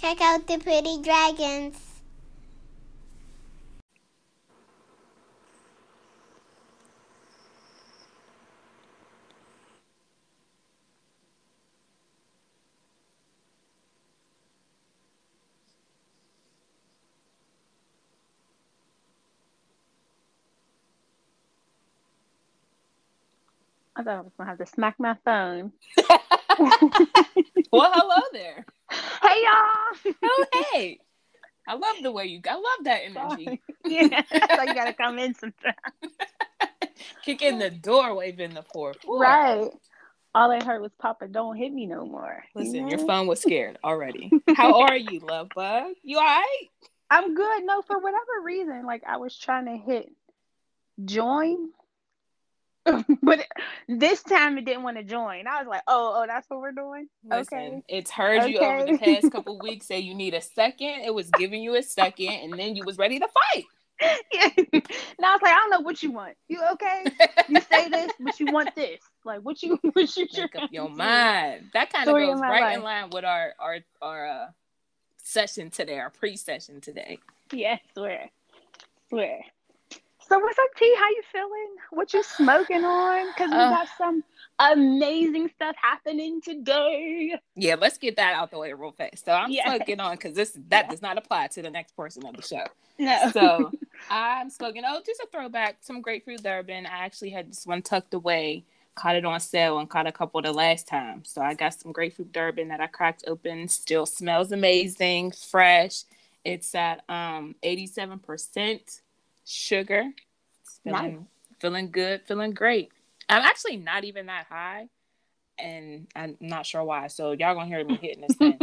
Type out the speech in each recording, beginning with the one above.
Check out the pretty dragons. I thought I was gonna have to smack my phone. well, hello there. Hey y'all. Oh, hey. I love the way you. I love that energy. yeah, so you gotta come in sometime. Kick in the door, waving the four. four. Right. All I heard was Papa, don't hit me no more. You Listen, know? your phone was scared already. How are you, love bug? You all right? I'm good. No, for whatever reason, like I was trying to hit join, but this time it didn't want to join. I was like, oh, oh, that's what we're doing. Listen, Okay. it's heard you over the past couple weeks say you need a second. It was giving you a second, and then you was ready to fight. Yeah. And I was like, I don't know what you want. You okay? You say this, but you want this. Like, what you, what you Make up your mind. That kind of Story of goes right in line with our our our uh, session today, our pre-session today. Yeah, swear, swear. So what's up, T? How you feeling? What you smoking on? Cause we Uh. got some amazing stuff happening today. Yeah, let's get that out the way real fast. So I'm Yeah. smoking on because this that does not apply to the next person of the show. No. So I'm smoking. Oh, just a throwback. Some grapefruit bourbon. I actually had this one tucked away. Caught it on sale and caught a couple the last time. So I got some grapefruit bourbon that I cracked open. Still smells amazing, fresh. It's at um 87% sugar. It's feeling, feeling good, feeling great. I'm actually not even that high, and I'm not sure why. So y'all gonna hear me hitting this thing.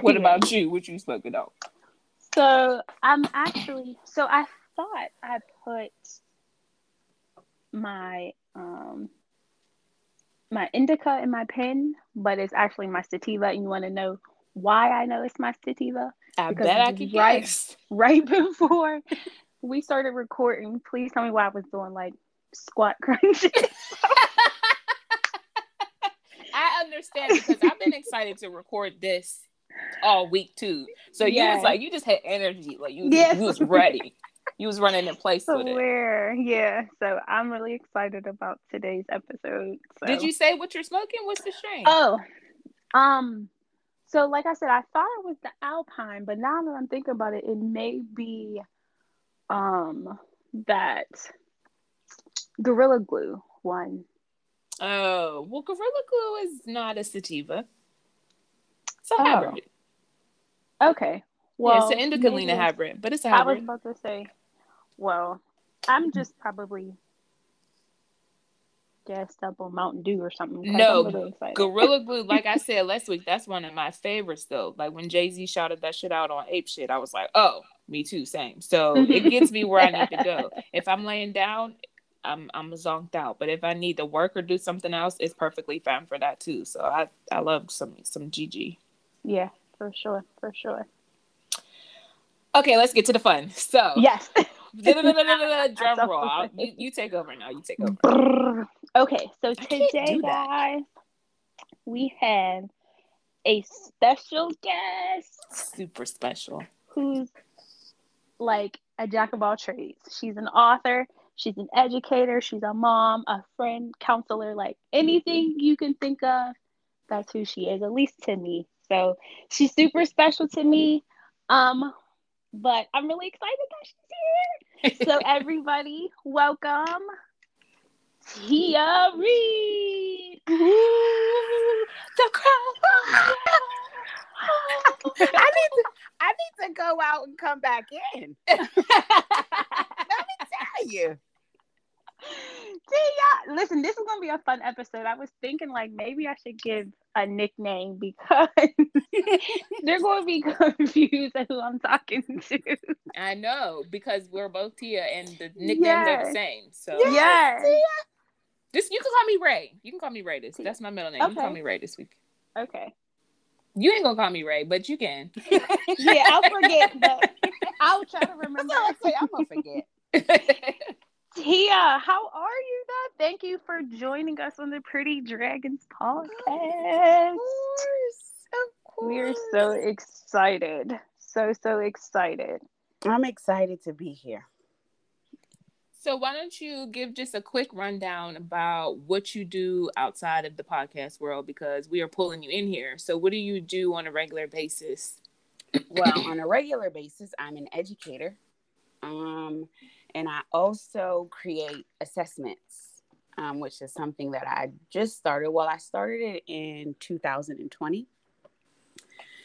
what about you? What you smoking on? So I'm actually so I thought I put my um my indica in my pen, but it's actually my sativa. And you want to know why I know it's my sativa? I Because bet I could right- guess. Right before we started recording, please tell me why I was doing like squat crunches. I understand because I've been excited to record this all week too. So you Yeah. was like you just had energy, like you, Yes. you was ready. You was running in place with it. Swear, yeah. So I'm really excited about today's episode. So. Did you say what you're smoking? What's the strain? Oh, um, so like I said, I thought it was the Alpine, but now that I'm thinking about it, it may be, um, that Gorilla Glue one. Oh, well, Gorilla Glue is not a sativa. It's a Oh. hybrid. Okay, Well, yeah, it's an indica lena hybrid, but it's a I was hybrid. about to say, well, I'm just probably gassed up on Mountain Dew or something. No, really. Gorilla Glue, like I said last week, that's one of my favorites though. Like when Jay Z shouted that shit out on Ape Shit, I was like, oh, me too, same. So it gets me where I need to go. If I'm laying down, I'm I'm zonked out. But if I need to work or do something else, it's perfectly fine for that too. So I I love some some GG. Yeah, for sure, for sure. Okay, let's get to the fun. So Yes. drum roll. all I'll- right. You, you take over now. You take over. Okay, so today, guys, we have a special guest Super special. who's like a jack of all trades. She's an author, she's an educator, she's a mom, a friend, counselor, like anything you can think of. That's who she is, at least to me. So she's super special to me. Um, but I'm really excited that she's here. So everybody, welcome Tia Reed. the crowd. I need to I need to go out and come back in. Let me tell you. Tia, listen, this is gonna be a fun episode. I was thinking like maybe I should give a nickname because they're going to be confused at who I'm talking to. I know because we're both Tia and the nicknames are the same. So Yeah. Just you can call me Ray. You can call me Ray. This that's my middle name. You can call me Ray this week. Okay. You ain't gonna call me Ray, but you can. Yeah, I'll forget, but I'll try to remember. I say. I'm gonna forget. Tia, how are you, though? Thank you for joining us on the Pretty Dragons podcast. Of course, of We're so excited. So, so excited. I'm excited to be here. So why don't you give just a quick rundown about what you do outside of the podcast world because we are pulling you in here. So what do you do on a regular basis? well, on a regular basis, I'm an educator. Um, and I also create assessments, um, which is something that I just started. Well, I started it in 2020.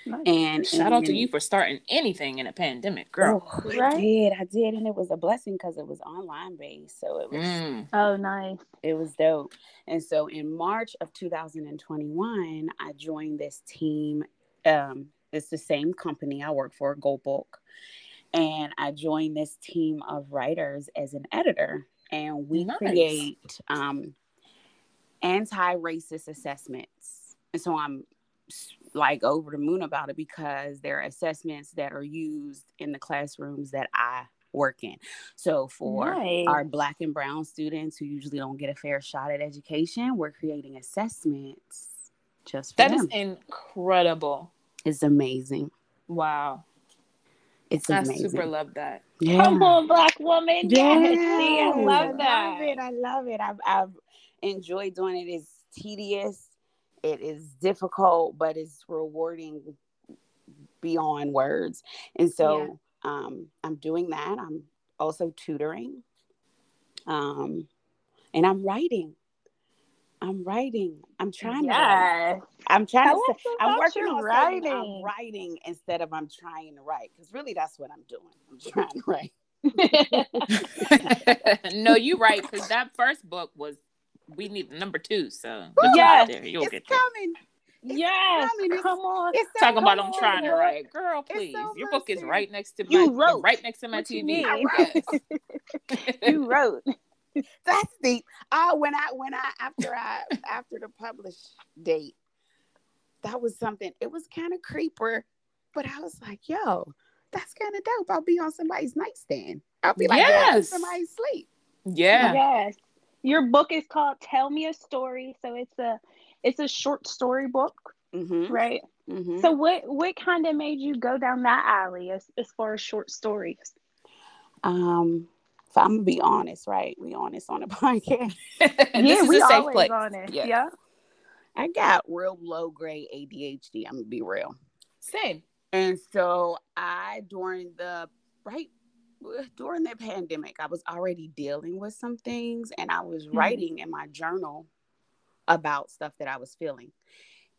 Nice. And Shout out to you for starting anything in a pandemic, girl. Oh, I did, I did, and it was a blessing because it was online based, so it was Mm. Oh, nice. it was dope. And so in March of 2021, I joined this team. Um, it's the same company I work for, Gold Bulk, and I joined this team of writers as an editor, and we Nice. create um, anti-racist assessments. And so I'm s- like over the moon about it because there are assessments that are used in the classrooms that I work in. So for Nice. our black and brown students who usually don't get a fair shot at education, we're creating assessments just for That them. is incredible. it's amazing. Wow. It's I amazing. super love that. yeah. Come on, black woman. Yes. See, I love that. it. I love it. I've, I've enjoyed doing it. It's tedious. It is difficult, but it's rewarding beyond words. And so um, I'm doing that. I'm also tutoring. Um, and I'm writing. I'm writing. I'm trying to write. I'm trying Tell to us say, I'm working on writing. I'm writing instead of I'm trying to write. Because really that's what I'm doing. I'm trying to write. no, you right, because that first book was we need the number two, so but Yes. you'll get there. You'll it's get there. coming. yes. coming. It's- Come on. It's so Talking about I'm trying to more. write. Girl, please. so Your book is right next to my wrote. right next to my What you TV. mean? Yes. you wrote. That's deep. Oh, when I when I after I after the publish date, that was something. It was kind of creeper, but I was like, yo, that's kind of dope. I'll be on somebody's nightstand. I'll be like, Yes. somebody's sleep. yeah. Yes. Your book is called Tell Me a Story. So it's a it's a short story book, Mm-hmm. right? Mm-hmm. So what what kind of made you go down that alley as, as far as short stories? um, if I'm gonna be honest, right? We honest on the podcast. this yeah, is we a safe always place. honest. Yeah. Yeah. I got real low grade ADHD. I'm gonna be real. Same. And so I during the right during the pandemic, I was already dealing with some things and I was Mhm. writing in my journal about stuff that I was feeling.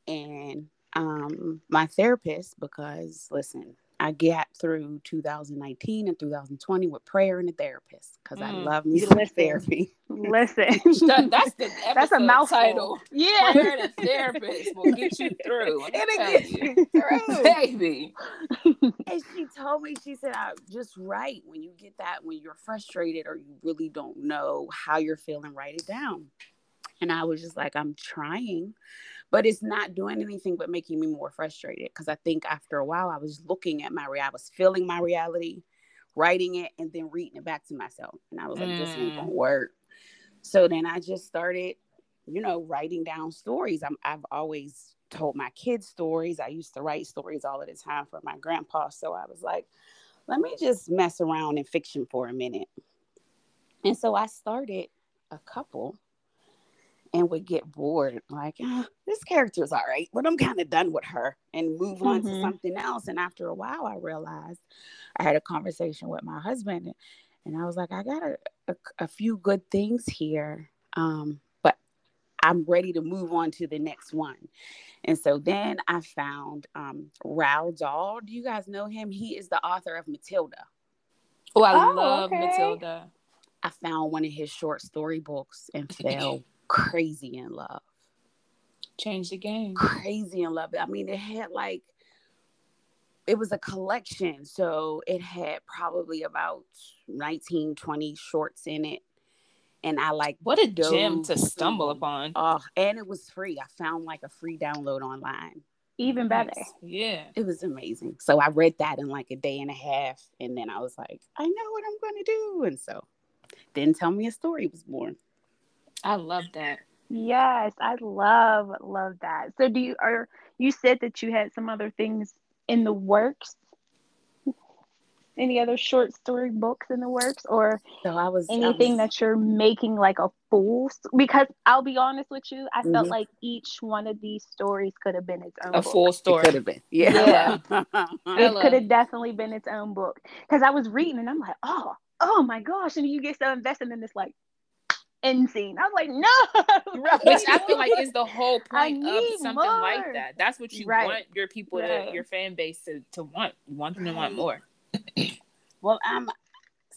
And um my therapist, because listen, I got through 2019 and 2020 with prayer and a therapist because I Mm. love me some listen. therapy. Listen. That's the That's a mouthful. title. Yeah. Prayer and a therapist will get you through. Let It'll get you. you through. Baby. And she told me, she said, I just write when you get that, when you're frustrated or you really don't know how you're feeling, write it down. And I was just like, I'm trying, but it's not doing anything but making me more frustrated. Cause I think after a while, I was looking at my reality, I was feeling my reality, writing it, and then reading it back to myself. And I was like, this ain't Mm. gonna work. So then I just started, you know, writing down stories. I'm, I've always told my kids stories. I used to write stories all of the time for my grandpa. So I was like, let me just mess around in fiction for a minute. And so I started a couple and would get bored, like, ah, this character's all right, but I'm kind of done with her and move on to Mhm. something else. And after a while, I realized I had a conversation with my husband and I was like, I got a, a, a few good things here. Um, but I'm ready to move on to the next one. And so then I found um, Roald Dahl. Do you guys know him? He is the author of Matilda. Oh, I Oh, love okay. Matilda. I found one of his short story books and fell crazy in love. Change the game. Crazy in love. I mean, it had like, it was a collection. So it had probably about 19, 20 shorts in it. And I like, What a gem to stumble upon. oh, and it was free. I found like a free download online. Even better. Nice. Yeah. It was amazing. So I read that in like a day and a half. And then I was like, I know what I'm going to do. And so then Tell Me a Story was born. I love that. Yes, I love love that. So do you are you said that you had some other things in the works? Any other short story books in the works or So I was anything I was, that you're making like a full because I'll be honest with you, I felt Mhm. like each one of these stories could have been its own A book. full it story. could have been. Yeah. It could have definitely been its own book. Because I was reading and I'm like, oh, oh my gosh. And you get so invested in this like end scene. I was like, no. Right. Which I feel like is the whole point of something like that. That's what you Right. want your people to your fan base to, to want. You want them to want more. Well, um,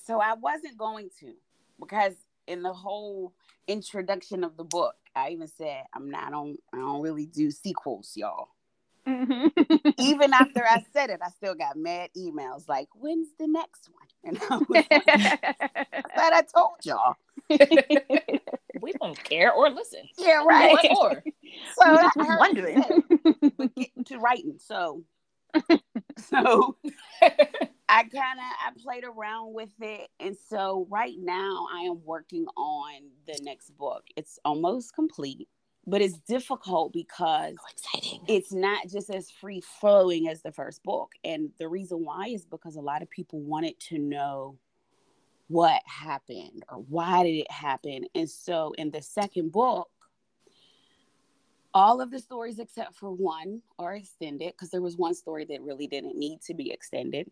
so I wasn't going to because in the whole introduction of the book, I even said I'm not on. I don't really do sequels, y'all. Mhm. Even after I said it, I still got mad emails like, "When's the next one?" And I was like, "I I told y'all." we don't care or listen. Yeah, Right. right. Or So I I just was wondering. said, but getting to writing, so so I kind of I played around with it, and so right now I am working on the next book. It's almost complete, but it's difficult because it's not just as free flowing as the first book, and the reason why is because a lot of people wanted to know what happened or why did it happen, and so in the second book. All of the stories except for one are extended because there was one story that really didn't need to be extended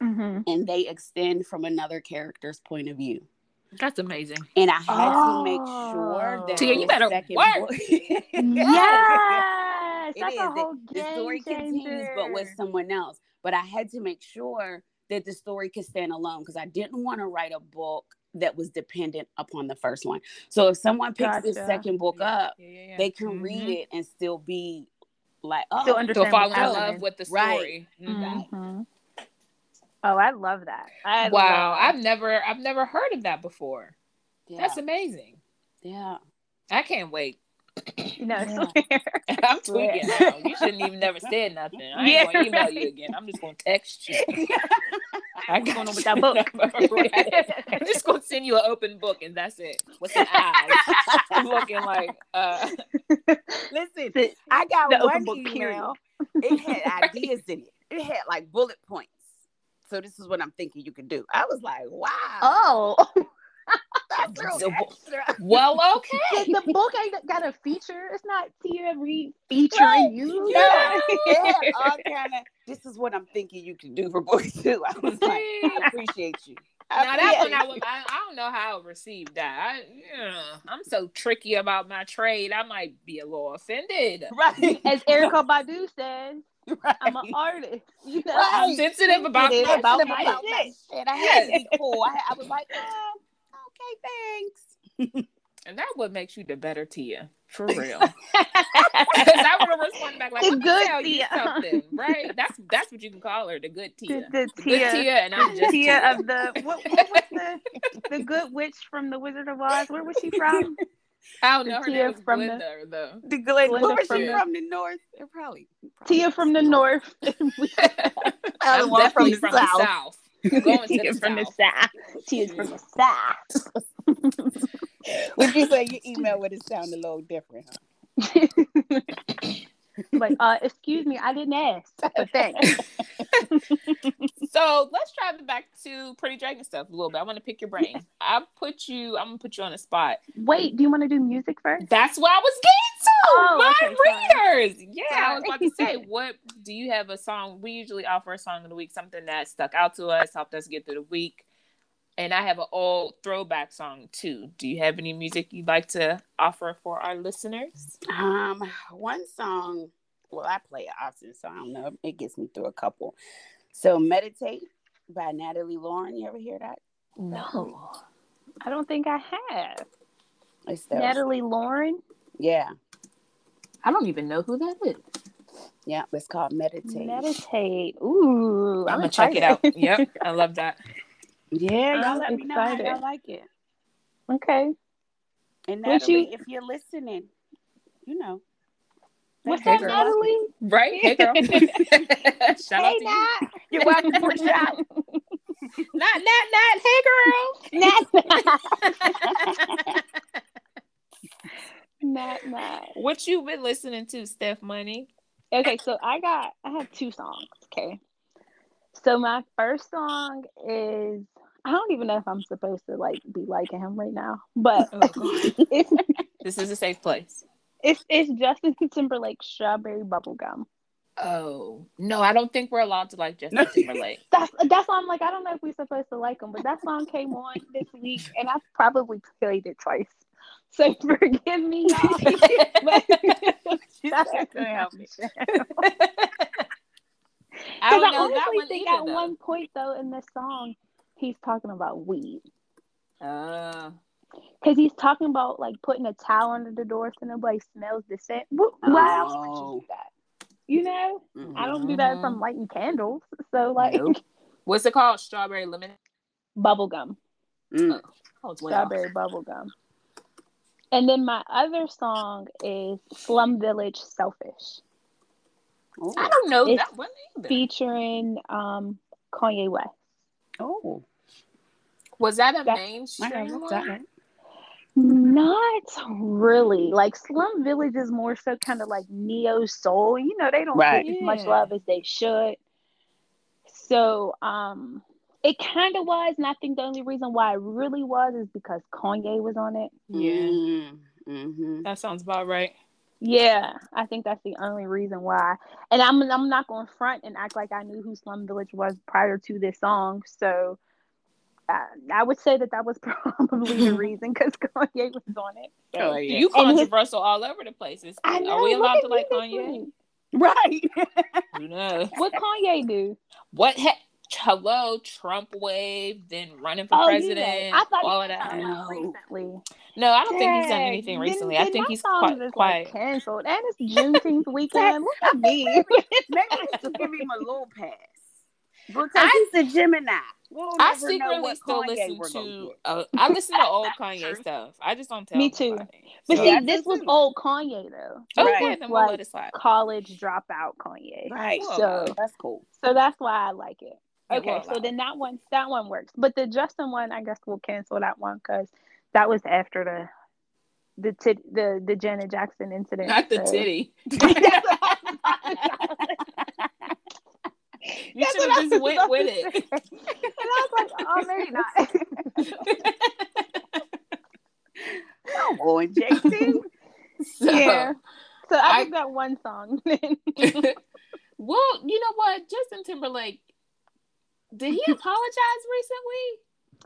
Mhm. and they extend from another character's point of view. That's amazing. And I had to make sure that Tia, you the better second work. book- Yes. It That's is. a It- whole the game story continues, but with someone else. But I had to make sure that the story could stand alone because I didn't want to write a book that was dependent upon the first one. So if someone picks this Gotcha. second book up, Yeah, yeah, yeah. they can read Mhm. it and still be like, oh, Still So understand fall what's in love with the Right. story. Mhm. Oh, I love that. I Wow, love I've never I've never heard of that before. yeah, That's amazing. yeah. I can't wait. you know, Yeah. swear. I'm tweaking now. You shouldn't even never said nothing. I ain't Yeah. gonna email you again. I'm just gonna text you. I What's going on with that book? I'm just gonna send you an open book and that's it. With some eyes looking like uh Listen, The- I got the one book email. period. It had ideas in it. It had like bullet points. So this is what I'm thinking you could do. I was like, wow, Oh, that's real So- extra. well okay. the book ain't got a feature. It's not Tia Reed featuring you. Yeah, it had all kind of. This is what I'm thinking you can do for book two. I was like, I appreciate you. I Now that one, I, appreciate would, I, I don't know how I would receive that. I, yeah, I'm so tricky about my trade. I might be a little offended. right. As Erykah Badu says, right. I'm an artist. You know? Right. I'm sensitive about Sensitive my about shit. my about my shit. I had to be cool. I, I was like, oh, okay, thanks. And that what makes you the better Tia, for real. Because I would have responded back like, The "Let good tell you Tia." something, right? That's that's what you can call her, the good Tia. The, the The Tia, good Tia, and I'm just Tia Tia. of the what, what was the the good witch from the Wizard of Oz? Where was she from? I don't know. the Her Tia name was from the- Glinda, though. The Glen, Glenda where from she the- from the north? They're probably, probably Tia from the north. I'm definitely from from the the south. south. Going to Tia the from the south. south. Tia's from the south. Would you say your email would have sounded a little different? Huh? Like, uh, excuse me, I didn't ask, but thanks. So let's drive it back to Pretty Dragon stuff a little bit. I want to pick your brain. I put you. I'm gonna put you on the spot. Wait, do you want to do music first? That's what I was getting to. Oh, my okay, sorry. readers. Yeah, I was about to say, what do you have a song? We usually offer a song of the week, something that stuck out to us, helped us get through the week. And I have an old throwback song too. Do you have any music you'd like to offer for our listeners? Um, one song. Well, I play it often, so I don't know. It gets me through a couple. So, "Meditate" by Natalie Lauren. You ever hear that? No. I don't think I have. It's the, Natalie Lauren. Yeah, I don't even know who that is. yeah. It's called "Meditate." Meditate. Ooh, I'm, I'm, gonna check it out. excited. Yep, I love that. Yeah, uh, y'all I'm let me know how excited. y'all like it. okay. And Natalie, you- if you're listening, you know. What's Hey, up, girl. Natalie? Right? Hey girl. Shout out to you. Nat. You're welcome for the shout. Not, not, not. Hey girl. Nat. not not. What you been listening to, Steph Money? Okay, so I got I have two songs. Okay, so my first song is I don't even know if I'm supposed to like be liking him right now, but Oh, This is a safe place. it's it's Justin Timberlake Strawberry Bubblegum. Oh no, I don't think we're allowed to like Justin Timberlake. That's that's why I'm like I don't know if we're supposed to like him, but that song came on this week and I probably played it twice. So forgive me, y'all. but that's couldn't help it. I I, honestly one think either. at though. one point though in the song, he's talking about weed. Uh, Because he's talking about like putting a towel under the door so nobody smells the scent. Wh- Why else would Oh. you do that? You know, Mhm. I don't do that if I'm lighting candles. So like Nope. what's it called? Strawberry lemon. bubble gum, Mm. Oh, it's off. strawberry bubble gum. And then my other song is Slum Village Selfish, Oh. I don't know It's that one either. featuring um Kanye West. Oh. Was that a That- mainstream Okay, one? Not really. Like Slum Village is more so kind of like neo soul. You know, they don't Right. get as much love as they should. So, um, it kind of was, and I think the only reason why it really was is because Kanye was on it. Yeah, Mm-hmm. that sounds about right. Yeah, I think that's the only reason why. And I'm I'm not going to front and act like I knew who Slum Village was prior to this song. So. Uh, I would say that that was probably the reason because Kanye was on it. So. Oh, yeah. You And his- controversial all over the place. Is- I know. Are we allowed to like this Kanye? Right. Who knows? What Kanye do? What? He- hello, Trump wave, then running for Oh, president. yeah. I thought all he of that. was No. recently. No, I don't think he's done Dang, anything then- recently. I think he's quite is, quiet. Like canceled, and it's Juneteenth weekend. Look at me. Maybe we should give him a little pass. Because I- he's a Gemini. We'll I secretly still Kanye listen gonna Uh, I listen to old Kanye stuff. I just don't tell. Me too. nobody. But So- see, Yeah, this was too. old Kanye though. okay, Right. then we'll Like, let it slide. College dropout Kanye. Right. Well, So, That's cool. so that's why I like it. Yeah, Okay, we'll so then that one, that one works. But the Justin one, I guess we'll cancel that one because that was after the. The tit, the the Janet Jackson incident. Not the so- titty. You should have just went with it. And I was like, oh, maybe not. Come on, JT. So, yeah. So I, I- think that one song. well, you know what? Justin Timberlake, did he apologize recently?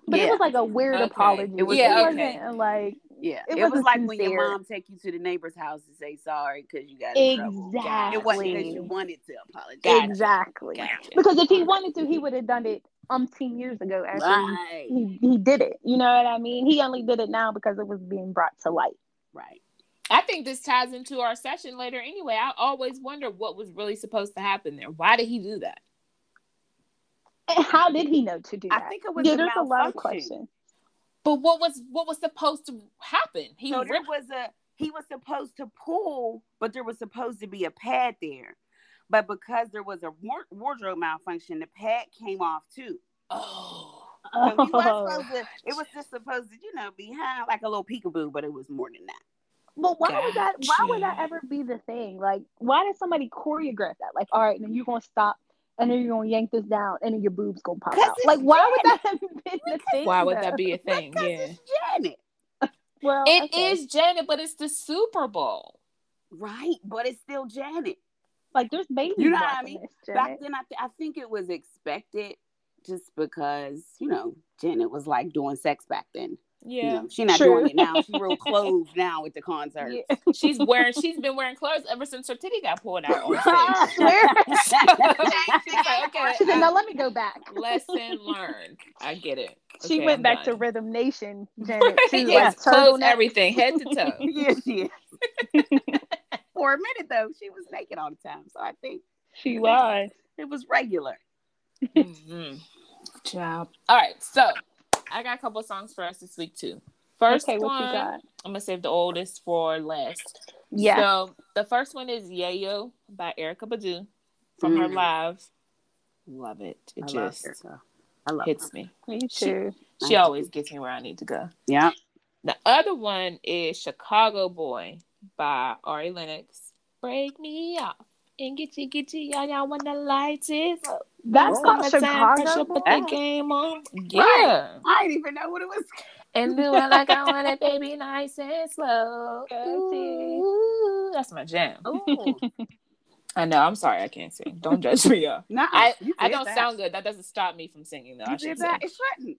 but Yeah. it was like a weird Okay. apology. It was- it yeah, wasn't like Yeah, It it, was wasn't like when your mom take you to the neighbor's house to say sorry because you got in trouble. Exactly. It wasn't because you wanted to apologize. Gotcha. exactly. Gotcha. Because if he wanted to, he would have done it umpteen years ago after Right, he, he did it. You know what I mean? He only did it now because it was being brought to light. right. I think this ties into our session later anyway. I always wonder what was really supposed to happen there. Why did he do that? And how did he know to do I that? think it was yeah, a there's a lot of questions. But what was what was supposed to happen? He So there ripped was a he was supposed to pull, but there was supposed to be a pad there. But because there was a war- wardrobe malfunction, the pad came off too. Oh. So he was Oh. to, it was just supposed to, you know, be high, like a little peekaboo, but it was more than that. But why would that? Why would that ever be the thing? Like, why did somebody choreograph that? Like, all right, then you're gonna stop, and then you're gonna yank this down, and then your boobs gonna pop out. Like, why would that have been the thing? Why would though? that be a thing? Yeah. it's Janet. Well, It okay. is Janet, but it's the Super Bowl. Right, but it's still Janet. like there's babies. You know what I mean? This, Back then, I, th- I think it was expected just because, you know, Janet was like doing sex back then. You Yeah. know, she not True. doing it now. She's real clothes now at the concert. Yeah. She's wearing she's been wearing clothes ever since her titty got pulled out on I stage. swear. She's like, okay, She said, I- "Now let me go back." lesson learned. I get it. She Okay, went I'm back to. Rhythm Nation, Janet. Too, yes, like, clothes turtleneck. everything, head to toe. yes, yes. For a minute though, she was naked all the time, so I think She was. it was regular. Mhm. Job. All right, so I got a couple songs for us this week too. First okay, what one, you got? I'm gonna save the oldest for last. Yeah. So the first one is Yayo by Erykah Badu from her Mm. live. Love it. It I just Erica. I love hits me. Me She- too. She always gets me where I need to go. Yeah. The other one is Chicago Boy by Ari Lennox. Break me off and get you, get you, y'all, y'all when the lights is up. That's Oh. not Summertime Chicago. pressure, put boy. the game on. Right. Yeah. I didn't even know what it was. And do it like I want it, baby, nice and slow. Ooh, that's my jam. Ooh. I know. I'm sorry, I can't sing. Don't judge me. Y'all. Nuh-uh. I I don't that. sound good. That doesn't stop me from singing, though. I You should did say. that. It shouldn't.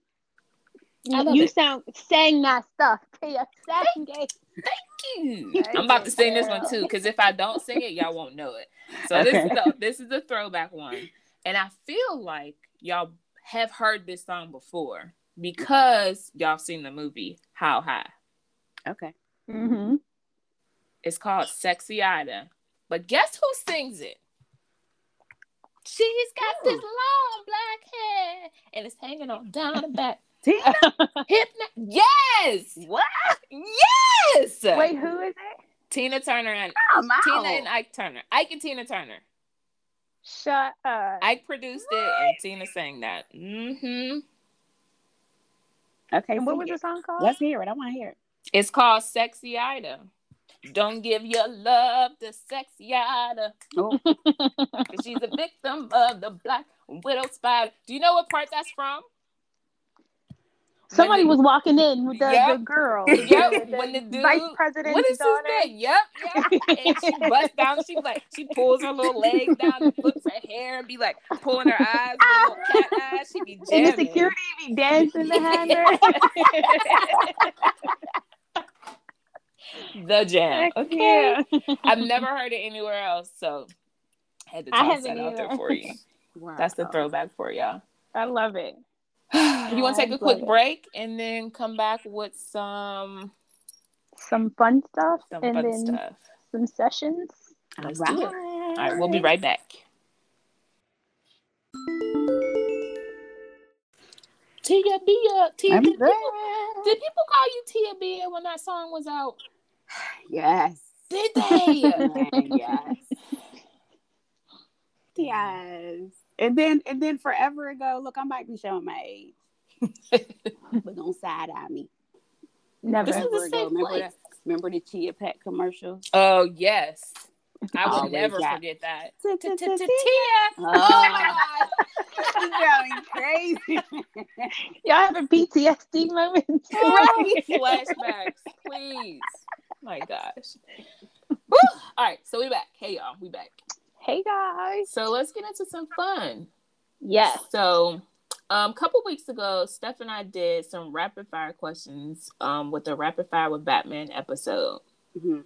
I love you it. sound sang that stuff. Tia sang it. I'm about to sing this one too, because if I don't sing it, y'all won't know it. So Okay. this no, this is a throwback one, and I feel like y'all have heard this song before because y'all seen the movie How High. Okay. Mm-hmm. It's called Sexy Ida, but guess who sings it? She's got this long black hair and it's hanging on down the back. Tina? Hypno- yes, What? yes. Wait, who is it? Tina Turner and Come out. Tina and Ike Turner. Ike and Tina Turner. Shut up. Ike produced it and Tina sang that. Mm-hmm. Okay. and what was it. the song called? Let's hear it. I want to hear it. It's called Sexy Ida. Don't give your love to Sexy Ida. Oh, 'cause she's a victim of the Black Widow Spider. Do you know what part that's from? Somebody was walking in with the, Yep. the girl. Yep, the, when the dude- vice president, What is daughter. his name? Yep, yep. And she busts down. She like she pulls her little legs down and flips her hair and be like pulling her eyes, cat eyes. She be And jamming. the security be dancing behind her. the jam. Okay. Yeah. I've never heard it anywhere else, so I had to toss that out there for you. wow. That's the throwback for y'all. I love it. You want to take oh, a quick it. break and then come back with some Some fun stuff some and fun then stuff. some sessions. All Let's do it. right. All right, we'll be right back. Tia Bia, Tia. Did people, did people call you Tia Bia when that song was out? Yes. Did they? yes. Yes. And then and then forever ago, look, I might be showing my age. but don't side eye me. Never. This is the same remember place. that? Remember the Chia Pet commercial? oh yes, I would Always never got- forget that. Tia. Tia. Oh, Oh my god. You're going crazy. Y'all having PTSD moments? right flashbacks please my gosh all right so we back hey y'all we back Hey guys. so let's get into some fun Yes. so um a couple weeks ago steph and i did some rapid fire questions um with the rapid fire with batman episode Mhm.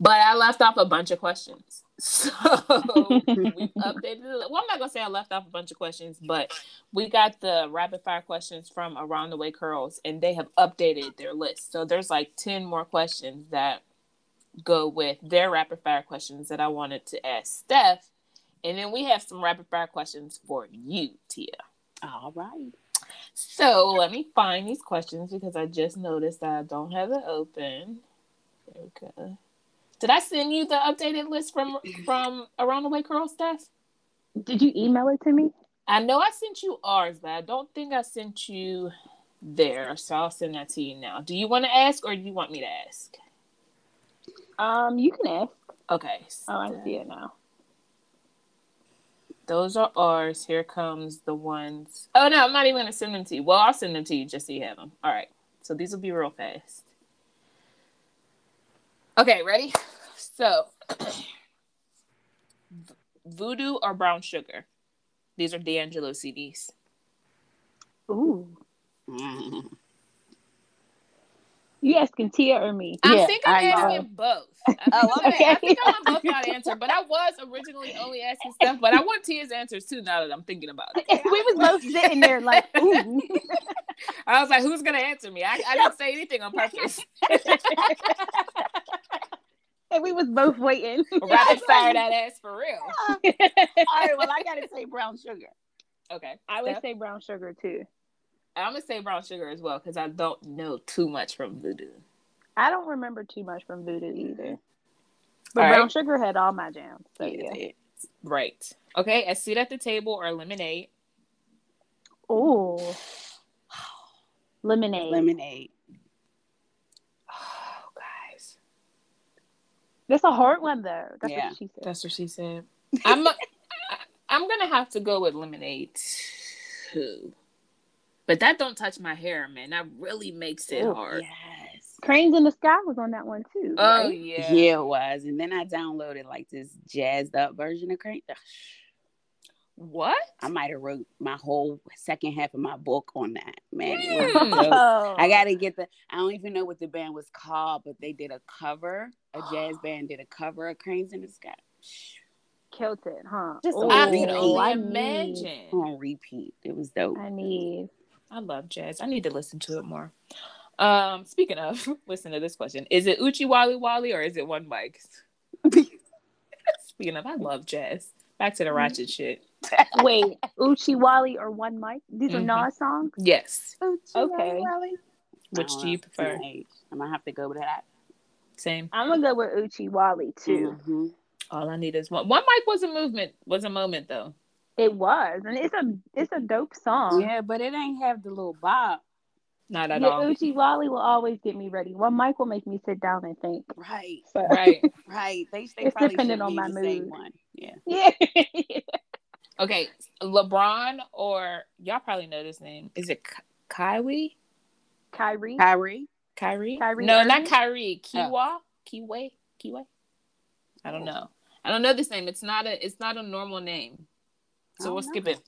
but i left off a bunch of questions so we updated well i'm not gonna say i left off a bunch of questions but we got the rapid fire questions from around the way curls and they have updated their list so there's like 10 more questions that go with their rapid fire questions that i wanted to ask steph and then we have some rapid fire questions for you tia All right. so let me find these questions because i just noticed that i don't have it open there we go did i send you the updated list from from around the way curl steph Did you email it to me? I know I sent you ours, but I don't think I sent you there. So I'll send that to you now. Do you want to ask or do you want me to ask? Um, you can ask. Okay. Oh, I see it now. Those are ours. Here comes the ones. Oh no, I'm not even gonna send them to you. Well, I'll send them to you just so you have them. All right. So these will be real fast. Okay, ready? So, voodoo or brown sugar? These are D'Angelo CDs. Ooh. Mm. You asking Tia or me? I Yeah, think I'm I know. asking both. I think, Oh, I'm- I think I want both y'all to answer, but I was originally only asking stuff, but I want Tia's answers too now that I'm thinking about it. we was both sitting there like, ooh. I was like, who's gonna answer me? I, I didn't say anything on purpose. and we was both waiting. Rapid fire that ass for real. All right. Well, I gotta say brown sugar. Okay. I would Steph? say brown sugar too. I'm gonna say brown sugar as well because I don't know too much from voodoo. I don't remember too much from Voodoo either. But All right. brown sugar had all my jams. So Yeah, yeah. Right. Okay. A seat at the table or lemonade. Ooh. Lemonade. Lemonade. Oh, guys. That's a hard one though. That's Yeah. what she said. That's what she said. I'm I- I'm gonna have to go with lemonade too. But that don't touch my hair, man. That really makes it Ooh, hard. Yes. Cranes in the Sky was on that one too. Oh right? yeah. Yeah. it was. And then I downloaded like this jazzed up version of Crank. Ugh, What? I might have wrote my whole second half of my book on that. Man, Mm. Oh. I gotta get the. I don't even know what the band was called, but they did a cover. A jazz band did a cover of Cranes in the Sky. killed it, huh? Just Ooh, I Oh, can only I need- imagine. On repeat, it was dope. I need. I love jazz. I need to listen to it more. Um, speaking of, listen to this question: Is it Oochie Wally Wally or is it One Mic? Speaking of, I love jazz. Back to the ratchet shit. Wait, Oochie Wally or One Mic? These Mhm. are Nas songs. Yes. Okay. Which do you prefer? I'm gonna have to go with that. Same. I'm gonna go with Oochie Wally too. Mhm. All I need is one. One mic was a movement. Was a moment though. It was, and it's a it's a dope song. Yeah, but it ain't have the little bob. Not at Yeah, all. Oochie Wally will always get me ready. One mic will make me sit down and think. Right, So, Right. right. They, they It's probably dependent on my the mood. one. Yeah. Yeah. Okay. LeBron or y'all probably know this name. Is it Ky- Kyrie? Kyrie. Kyrie. Kyrie? Kyrie no, not Irving? Kyrie. Oh. Kiwa? Kiwe? Kiwe? I don't know. I don't know this name. It's not a it's not a normal name. I So don't we'll know. skip it.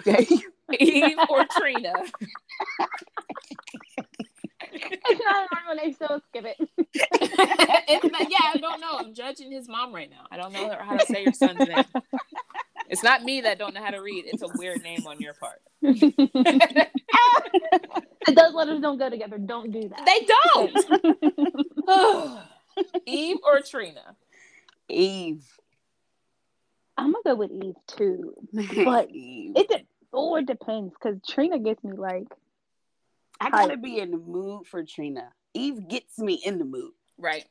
Okay. Eve or Trina? it's not a normal name, so skip it. not, yeah, I don't know. I'm judging his mom right now. I don't know how to say your son's name. It's not me that don't know how to read. It's a weird name on your part. Those letters don't go together. Don't do that. They don't. Eve or Trina? Eve. I'm gonna go with Eve too. But Eve. It de- or it depends because Trina gets me like I gotta be in the mood for Trina. Eve gets me in the mood. Right.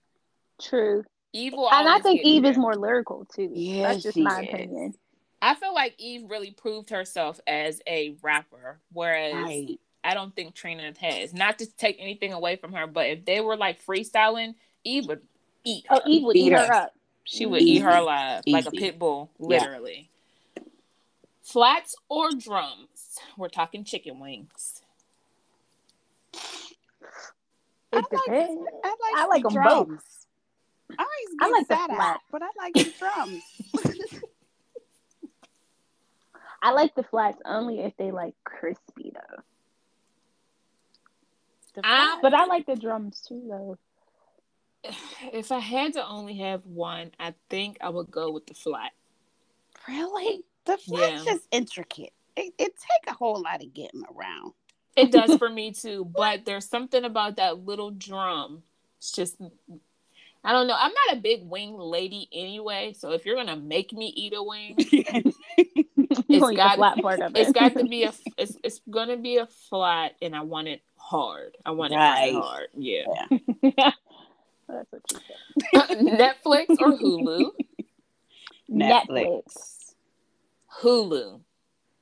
true, Eve will and I think Eve is more lyrical too. Yeah, that's just she my is. opinion. I feel like Eve really proved herself as a rapper, whereas Right. I don't think Trina has. Not to take anything away from her, but if they were like freestyling, Eve would eat. Her. Oh. Eve would Beat eat her her. up. She would eat her Easy. alive like a pit bull, Yeah. literally. Flats or drums? We're talking chicken wings. It I like. I like, I like the 'em drums. I I like the that flat. out, but I like the drums. I like the flats only if they like crispy though. The I- But I like the drums too though. If I had to only have one, I think I would go with the flat. really? The flat's Yeah. just intricate. It, it take a whole lot of getting around. It does for me too, but there's something about that little drum. It's just I don't know. I'm not a big wing lady anyway, so if you're gonna make me eat a wing, You It's gonna eat the got- flat part of it. it's got to be a it's, it's gonna be a flat and I want it hard. I want it Right. fried hard. Yeah. That's what you said. Netflix or Hulu? Netflix. Hulu.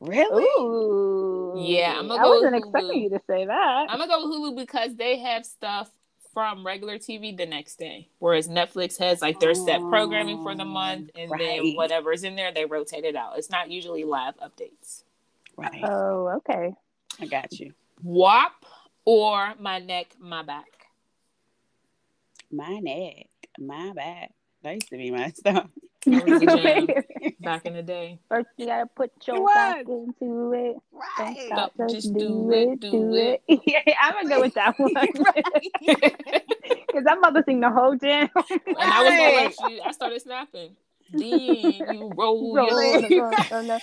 Really? Ooh. Yeah, I'm gonna I go wasn't with expecting you to say that. I'm gonna go with Hulu because they have stuff from regular TV the next day, whereas Netflix has like their set programming for the oh, month, and then whatever's in there they rotate it out. It's not usually live updates. Right. Oh, okay. I got you. WAP or my neck, my back. My neck, my back. That used to be my stuff. That was the jam back in the day. First, you gotta put your was. back into it. Right. stop, just, just do, do it, it, do, do it. yeah, I'm gonna go with that one because I'm about to sing the whole jam. And I was gonna let you. I started snapping. Then you roll Roll your. on the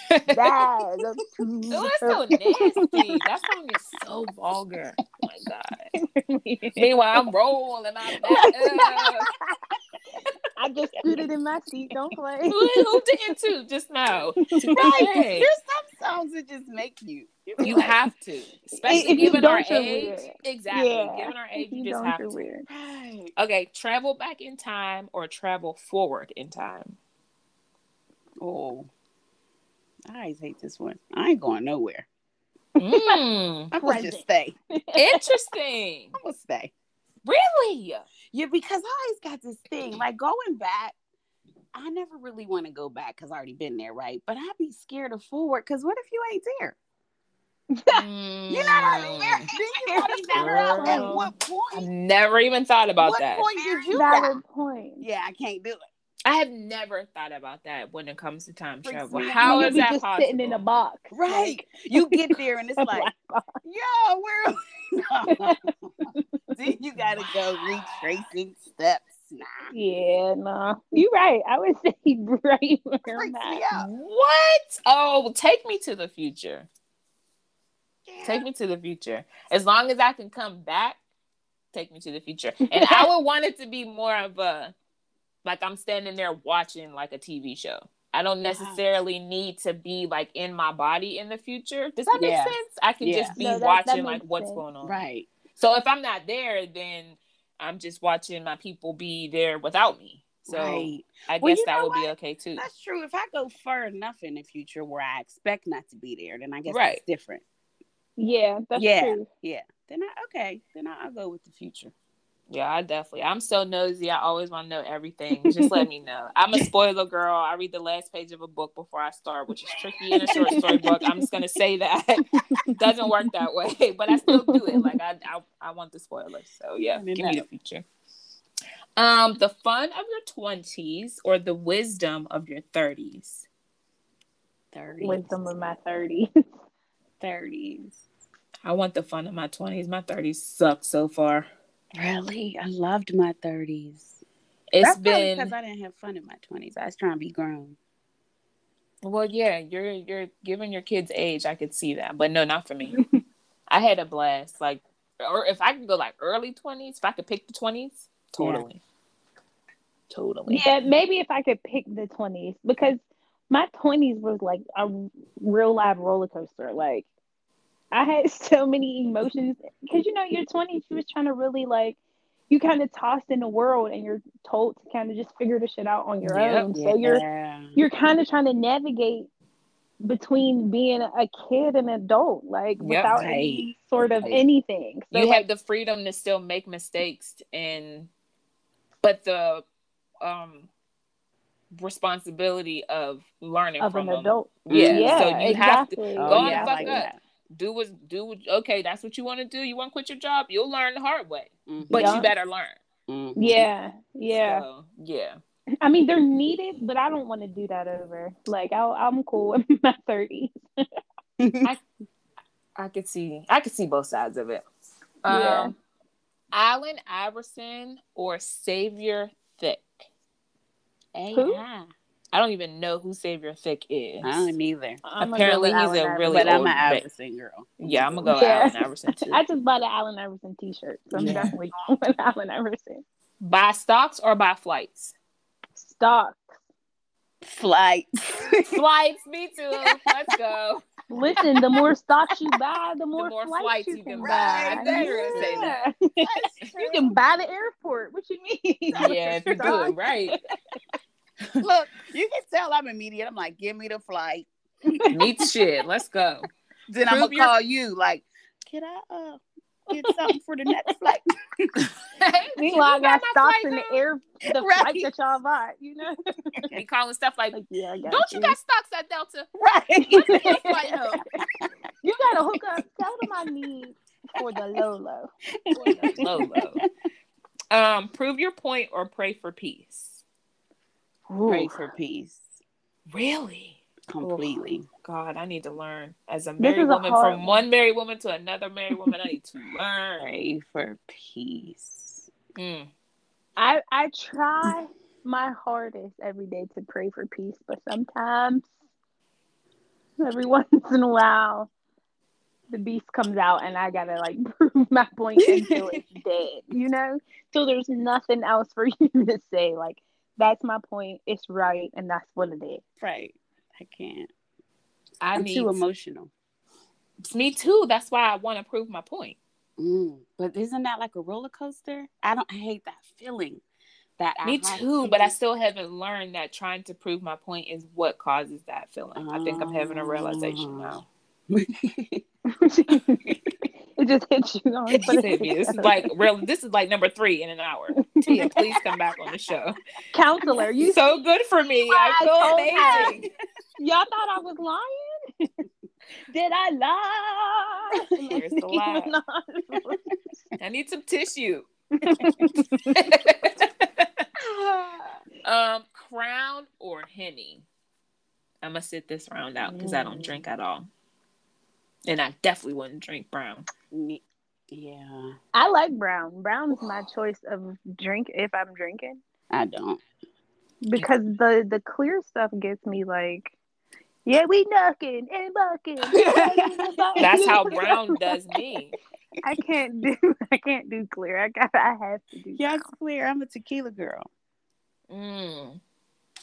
of It was so nasty. That song is so vulgar. Oh my god. Meanwhile, I'm rolling. I just scooted in my seat. Don't play. who, who didn't too just now? Right. There's some songs that just make you. You have to, especially If given our age. weird. Exactly, Yeah. given our age, you, you just have to. weird. Okay, travel back in time or travel forward in time. Oh. I always hate this one. I ain't going nowhere. Mm, I'm gonna just stay. interesting. I'm gonna stay. Really? Yeah, because I always got this thing like going back. I never really want to go back because I already been there, right? But I'd be scared of forward because what if you ain't there? You know what I mean? Then you gotta figure out at Girl. what I point. never even thought about what that. point did you die? Valid point. Yeah, I can't do it. I have never thought about that when it comes to time travel. How is that just possible? sitting in a box, Right. like, you get there and it's like, yo, where? then you gotta go retracing steps. Nah. Yeah, no, you're right. I would say right where I'm Freaks me at. out. What? Oh, take me to the future. Yeah. Take me to the future. As long as I can come back, take me to the future. And I would want it to be more of a like I'm standing there watching like a TV show. I don't necessarily need to be like in my body in the future. Does that make Yeah. sense? I can Yeah. just be No, that- that watching like what's sense. going on. Right. So if I'm not there, then I'm just watching my people be there without me. So right. I Well, guess you that know would be okay too. That's true. If I go far enough in the future where I expect not to be there, then I guess Right. that's different. Yeah, that's Yeah. true. Yeah. Then I okay. Then I- I'll go with the future. Yeah, I definitely. I'm so nosy. I always want to know everything. Just let me know. I'm a spoiler girl. I read the last page of a book before I start, which is tricky in a short story book. I'm just gonna say that doesn't work that way, but I still do it. Like I, I, I want the spoilers. So yeah, Let me give me the future. Um, the fun of your twenties or the wisdom of your thirties. Thirties. Wisdom of my thirties. thirties. I want the fun of my twenties. My thirties suck so far. Really? I loved my thirties. It's That's been because I didn't have fun in my twenties. I was trying to be grown. Well, yeah, you're you're giving your kids age. I could see that, but no, not for me. I had a blast. Like, or if I could go like early twenties, if I could pick the twenties, totally, totally. Yeah, maybe if I could pick the twenties because my twenties was like a real live roller coaster. Like I had so many emotions because you know your twenties, you was trying to really like you kind of tossed in the world and you're told to kind of just figure the shit out on your Yep. own. So you're you're kind of trying to navigate between being a kid and adult, like Yep. without Right. any sort of Right. anything. So you like, have the freedom to still make mistakes, and but the um responsibility of learning of from an them. adult. Yeah, yeah so you have to exactly. Oh, Go yeah, and fuck like up. that. Do what do what, okay. That's what you want to do. You want to quit your job. You'll learn the hard way, Mhm. but Yeah. you better learn. Mhm. Yeah, yeah. So, yeah. I mean, they're needed, but I don't want to do that over. Like, I, I'm cool with my 30s. I could see I could see both sides of it. Yeah. Um Allen Iverson or Savior Thick. Who? AI. I don't even know who Savior Thick is. I don't either. I'm Apparently go with he's a Allen really but I'm an ba- Iverson girl. Yeah, I'm gonna go Yeah. Allen Iverson too. I just bought an Allen Iverson T-shirt, so I'm Yeah. definitely going with Allen Iverson. buy stocks or buy flights? Stocks. Flights. flights, me too. Let's go. Listen, the more stocks you buy, the more, more flights, flights you you can, can buy. buy. I knew you were say that. Yeah. You can buy the airport. What you mean? Yeah, if you do it right. Look, you can tell I'm immediate. I'm like, give me the flight. Meet shit. Let's go. Then I'm gonna your- call you. Like, can I uh get something for the next flight? Meanwhile, I You got my stocks flight, in the air, the Right. flight that y'all bought. You know, Be calling stuff like, like yeah, I got don't you got stocks at Delta? right. You gotta hook up. Tell them I need for the Lolo. low, low. Um, prove your point or pray for peace. Pray for peace. Really? Completely. God, I need to learn. As a married is a woman, from one. one married woman to another married woman, I need to learn. Pray for peace. Mm. I I try my hardest every day to pray for peace, but sometimes, every once in a while, the beast comes out, and I gotta like prove my point until it's dead. You know, so there's nothing else for you to say. Like that's my point. It's right, and that's what it is. Right. I can't. I I'm need too emotional. me too. That's why I want to prove my point. Mm. But isn't that like a roller coaster? I don't I hate that feeling. That Me have too, but I still haven't learned that trying to prove my point is what causes that feeling. I think I'm having a realization Ah. now. It just hits you on. It just hit me. This is like real. This is like number three in an hour. Tia, please come back on the show. counselor. You so good for me. I I feel told amazing. y'all thought I was lying? Did I lie? Here's the lie. I need some tissue. um, Crown or Henny? I'm gonna sit this round out because I don't drink at all, and I definitely wouldn't drink brown. Yeah, I like brown. Brown's my choice of drink if I'm drinking I don't. because the the clear stuff gets me like, yeah, we knucking and bucking. That's how brown does me. I can't do. I can't do clear. I got. I have to do. Yeah, it's clear. I'm a tequila girl. Mm.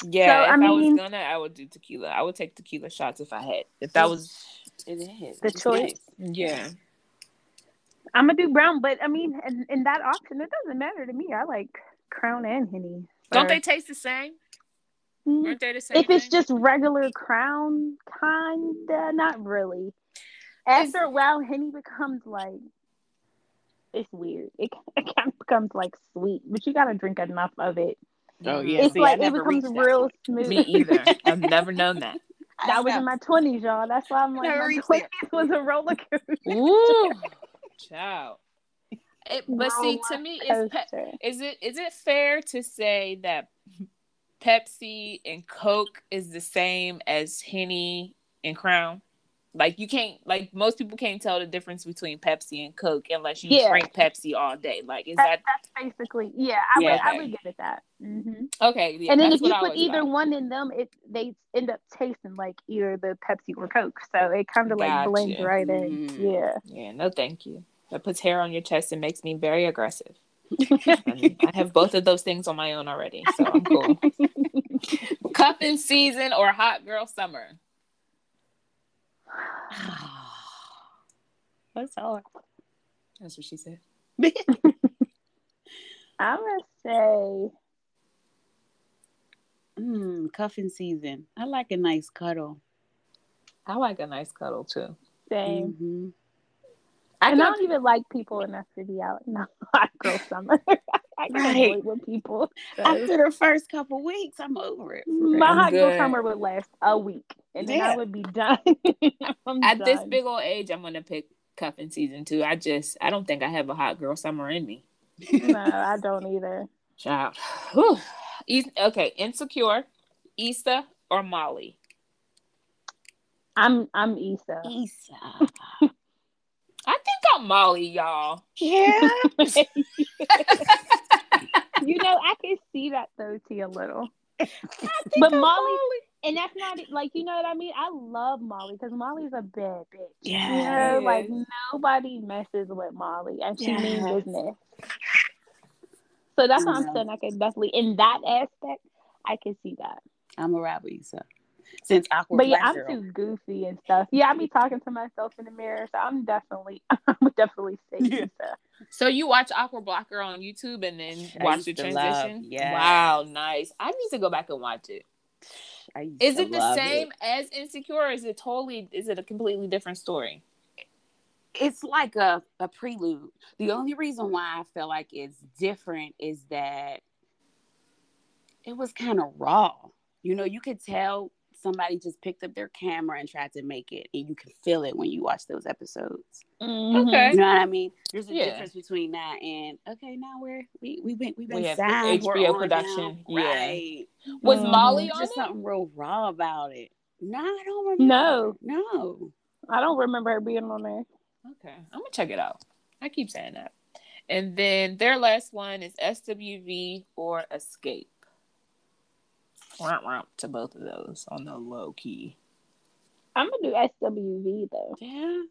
Yeah, So, I if I, mean- was gonna, I would do tequila. I would take tequila shots if I had. If that was, It is The choice. yeah. I'm gonna do brown, but I mean, in, in that option, it doesn't matter to me. I like Crown and Henny. Don't they taste the same? Mm, Weren't they the same? If it's thing? just regular Crown, kinda, not really. After a while, Henny becomes like it's weird. It, it kind of becomes like sweet, but you gotta drink enough of it. Oh yeah, it's see, I like it becomes real smooth. me either. I've never known that. that was in my twenties, y'all. That's why I'm like Never my reached twenties was a roller coaster. Ooh, child. It, but see, to me, is pe- is it is it fair to say that Pepsi and Coke is the same as Henny and Crown? Like you can't like most people can't tell the difference between Pepsi and Coke unless you Yeah. drink Pepsi all day. Like is that That's basically yeah. I Yeah, would I okay. would give it that. hmm okay? Yeah, and then if you put either one in them, it they end up tasting like either the Pepsi or Coke. So it kind of like blends right in. Mm. Yeah. Yeah, no, thank you. That puts hair on your chest and makes me very aggressive. I have both of those things on my own already, so I'm cool. Cuffing season or hot girl summer? That's hard. That's what she said. I'm gonna say mm, cuffing season. I like a nice cuddle. I like a nice cuddle too. same. Mhm. I and I don't even like people enough to be out in the hot girl summer. I can Right. avoid with people. so. After the first couple weeks, I'm over it. for real. My hot girl summer would last a week, and then I would be done. I'm at this big old age, I'm gonna pick cuffing season too. I just I don't think I have a hot girl summer in me. no, I don't either. Child. Whew. Okay, insecure, Issa or Molly? I'm I'm Issa. Issa. I think I'm Molly, y'all. Yeah. you know, I can see that though, T a little. I think But I'm Molly- And that's not like you know what I mean. I love Molly because Molly's a bad bitch. You know, like nobody messes with Molly, and she means business. So that's what I'm Yeah. saying. I can definitely in that aspect, I can see that. I'm a rap with Issa. Since awkward But yeah, I'm girl. too goofy and stuff. Yeah, I be talking to myself in the mirror, so I'm definitely, I would definitely say Yeah. Issa. So you watch Awkward Black Girl on YouTube and then I watch the used love- transition? yes. Wow, nice. I need to go back and watch it. I Is it the same it. as Insecure or is it totally is it a completely different story? It's like a, a prelude. The only reason why I feel like it's different is that it was kind of raw. You know, you could tell somebody just picked up their camera and tried to make it, and you can feel it when you watch those episodes. Okay. You know what I mean? There's a Yeah. difference between that and okay, now we're we we been we've been We have signed, we're HBO production. now. Yeah. right? Was Mhm. Molly on Just it? something real raw about it. No, I don't remember. No. no. I don't remember her being on there. Okay. I'm gonna check it out. I keep saying that. And then their last one is SWV or Xscape. To both of those on the low key. I'm gonna do SWV though. Yeah.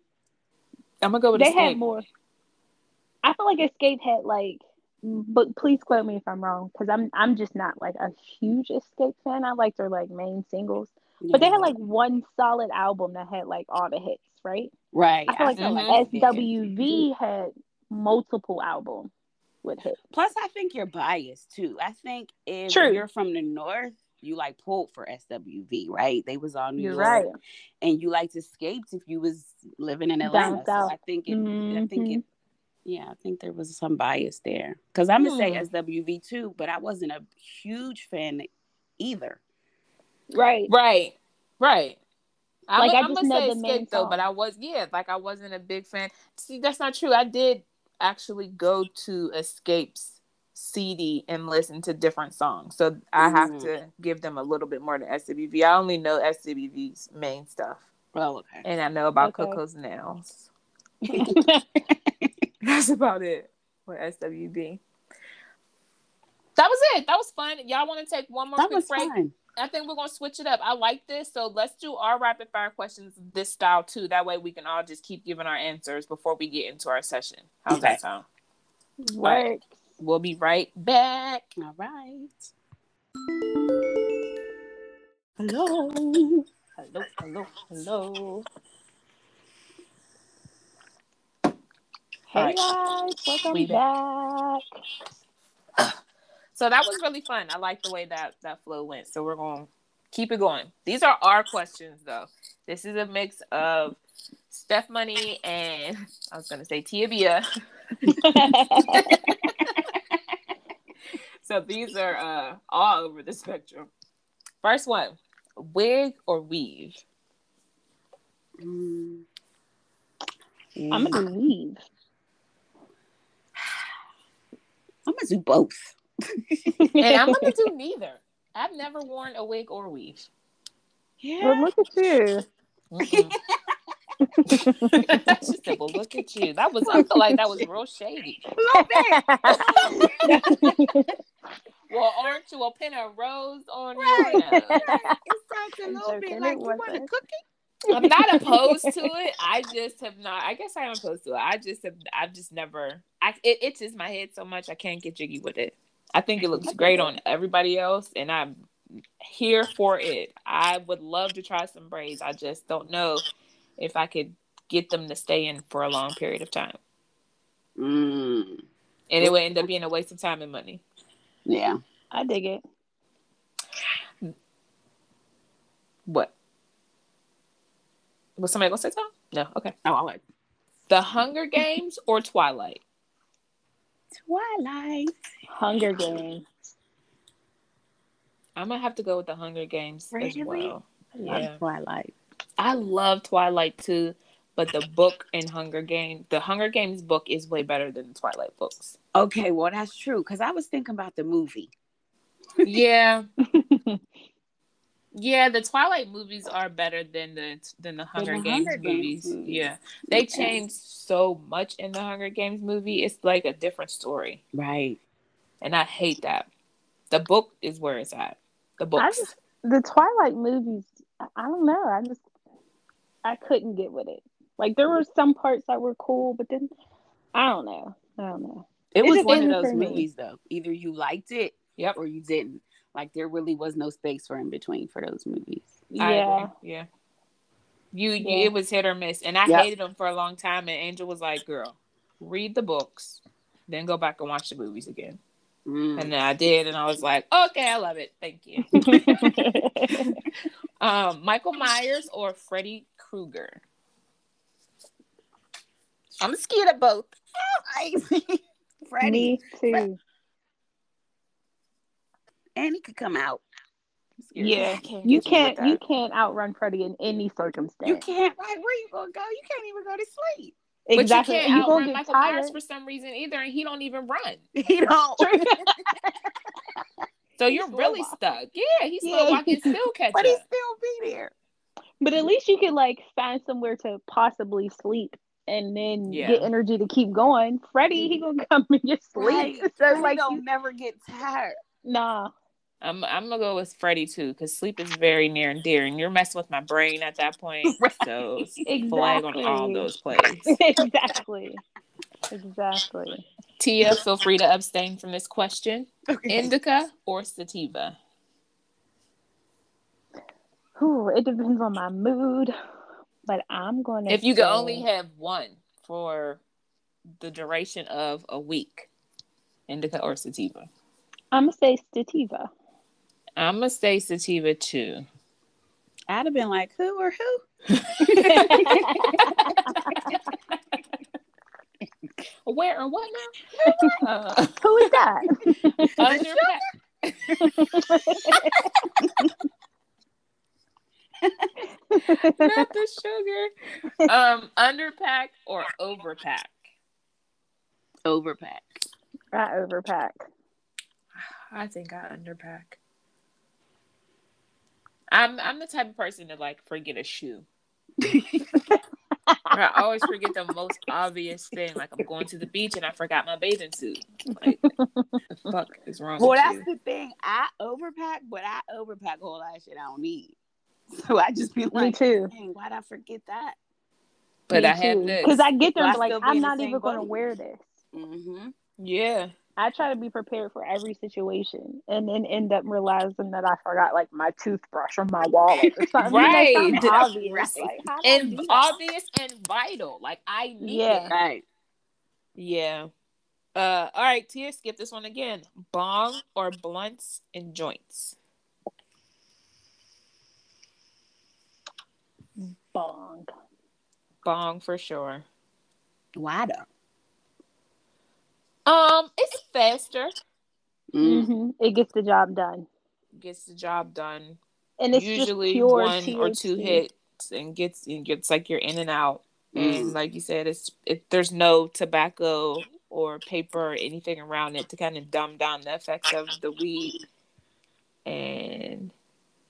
I'm gonna go with they Xscape. had more. I feel like Xscape had like, but please quote me if I'm wrong, because I'm I'm just not like a huge Xscape fan. I like their like main singles, but they had like one solid album that had like all the hits, right? right. I feel like mm-hmm. feel like they did. SWV had multiple albums with hits. Plus, I think you're biased too. I think if True. you're from the north, you like pulled for SWV, right? They was all New You're York, right. and you liked Xscapes if you was living in Atlanta. So. I think it, I think it, yeah, I think there was some bias there because I'm gonna say Hmm. SWV too, but I wasn't a huge fan either. Right. Right, right. I'm, Like, I I'm just gonna know say Xscape though, but. I was yeah, like I wasn't a big fan. See, that's not true. I did actually go to Xscape's CD and listen to different songs, so I have Mm. to give them a little bit more than SWV. I only know SWV's main stuff, Oh, okay. and I know about Okay. Coko's nails. That's about it with SWV. That was it. That was fun. Y'all want to take one more that quick was break? fun. I think we're gonna switch it up. I like this, so let's do our rapid fire questions this style too. That way we can all just keep giving our answers before we get into our session. How's Okay. that sound? Work. We'll be right back. All right. Hello. Hello, hello, hello. Hey Alright. guys, welcome We back. So that was really fun. I like the way that that flow went. So we're gonna keep it going. These are our questions though. This is a mix of Steph Money and I was gonna say Tia Bia. So these are uh, all over the spectrum. First one, wig or weave? Mm. I'm gonna do weave. I'm gonna do both. And I'm gonna do neither. I've never worn a wig or weave. Yeah. Well, look at you. Mm-mm. She said, "Well, look at you." That was I feel like that was real shady. Well, aren't you a pin of rose on Right. your nose? It sounds a I'm little bit like you want a wasn't. cookie. I'm not opposed to it. I just have not. I guess I am opposed to it. I just have. I've just never. I it itches my head so much I can't get jiggy with it. I think it looks great on everybody else, and I'm here for it. I would love to try some braids. I just don't know if I could get them to stay in for a long period of time, Mm. and it would end up being a waste of time and money. Yeah. I dig it. What? Was somebody gonna say something? No. Okay. Oh, I like The Hunger Games or Twilight? Twilight. Hunger Games. I'm gonna have to go with the Hunger Games as well. Yeah. Yeah, Twilight. I love Twilight too, but the book in Hunger Games, the Hunger Games book is way better than the Twilight books. Okay, well that's true because I was thinking about the movie. Yeah, yeah, the Twilight movies are better than the than the Hunger, the Games, Hunger Games movies. movies. Yeah, they Yeah. changed so much in the Hunger Games movie. It's like a different story, Right. and I hate that. The book is where it's at. The I books. just the Twilight movies. I, I don't know. I just I couldn't get with it. Like there were some parts that were cool, but then I don't know. I don't know. It It was one of those for me. movies though. Either you liked it Yep. or you didn't. Like there really was no space for in between for those movies. I Yeah. agree. Yeah. You, you it was hit or miss. And I Yep. hated them for a long time. And Angel was like, girl, read the books, then go back and watch the movies again. Mm. And then I did, and I was like, okay, I love it. Thank you. Um, Michael Myers or Freddy Krueger? I'm scared of both. Freddy. Me too. And he could come out. Yeah. Can't You can't you can't outrun Freddy in any circumstance. You can't like where you gonna go? You can't even go to sleep. exactly. But you can't gonna outrun get Michael tired. Myers for some reason either, and he don't even run. He don't. So He's you're slow really walking. stuck. Yeah, he's still Yeah. walking, still catch but he still be there. But at least you could like find somewhere to possibly sleep and then Yeah. get energy to keep going. Freddy, he gonna come and get sleep. Right. So Freddy like, don't you- never get tired. nah. I'm I'm gonna go with Freddy too, because sleep is very near and dear, and you're messing with my brain at that point. Right. So flag on all Exactly. those plays. exactly. Exactly. Tia, feel free to abstain from this question. Okay. Indica or sativa? Ooh, it depends on my mood, but I'm gonna. If you could only have one for the duration of a week, indica or sativa? I'm gonna say sativa. I'm gonna say sativa too. I'd have been like, who or who? Where or what now? Uh, Who is that? underpack. Not the sugar. Um, underpack or overpack. Overpack. I overpack. I think I underpack. I'm I'm the type of person to like forget a shoe. I always forget the most obvious thing. Like I'm going to the beach and I forgot my bathing suit. Like the fuck is wrong Well, with that's you? the thing. I overpack, but I overpack a whole lot of shit I don't need. So I just be Me like, too. dang, why'd I forget that? But I have this. Because I get there So and I be like, I'm not even going to wear this. Mm-hmm. yeah. I try to be prepared for every situation and then end up realizing that I forgot like my toothbrush or my wallet or something. Right. You know, something obvious. Right. Like, how did I And obvious and vital. Like I need Yeah. it. Right. Yeah. Uh all right, Tia, skip this one again. Bong or blunts and joints. Bong. Bong for sure. Why though? Um, it's faster. Mm. hmm It gets the job done. Gets the job done. And it's Usually just pure one or two hits and gets and gets like you're in and out. And Mm. like you said, it's it, there's no tobacco or paper or anything around it to kind of dumb down the effects of the weed. And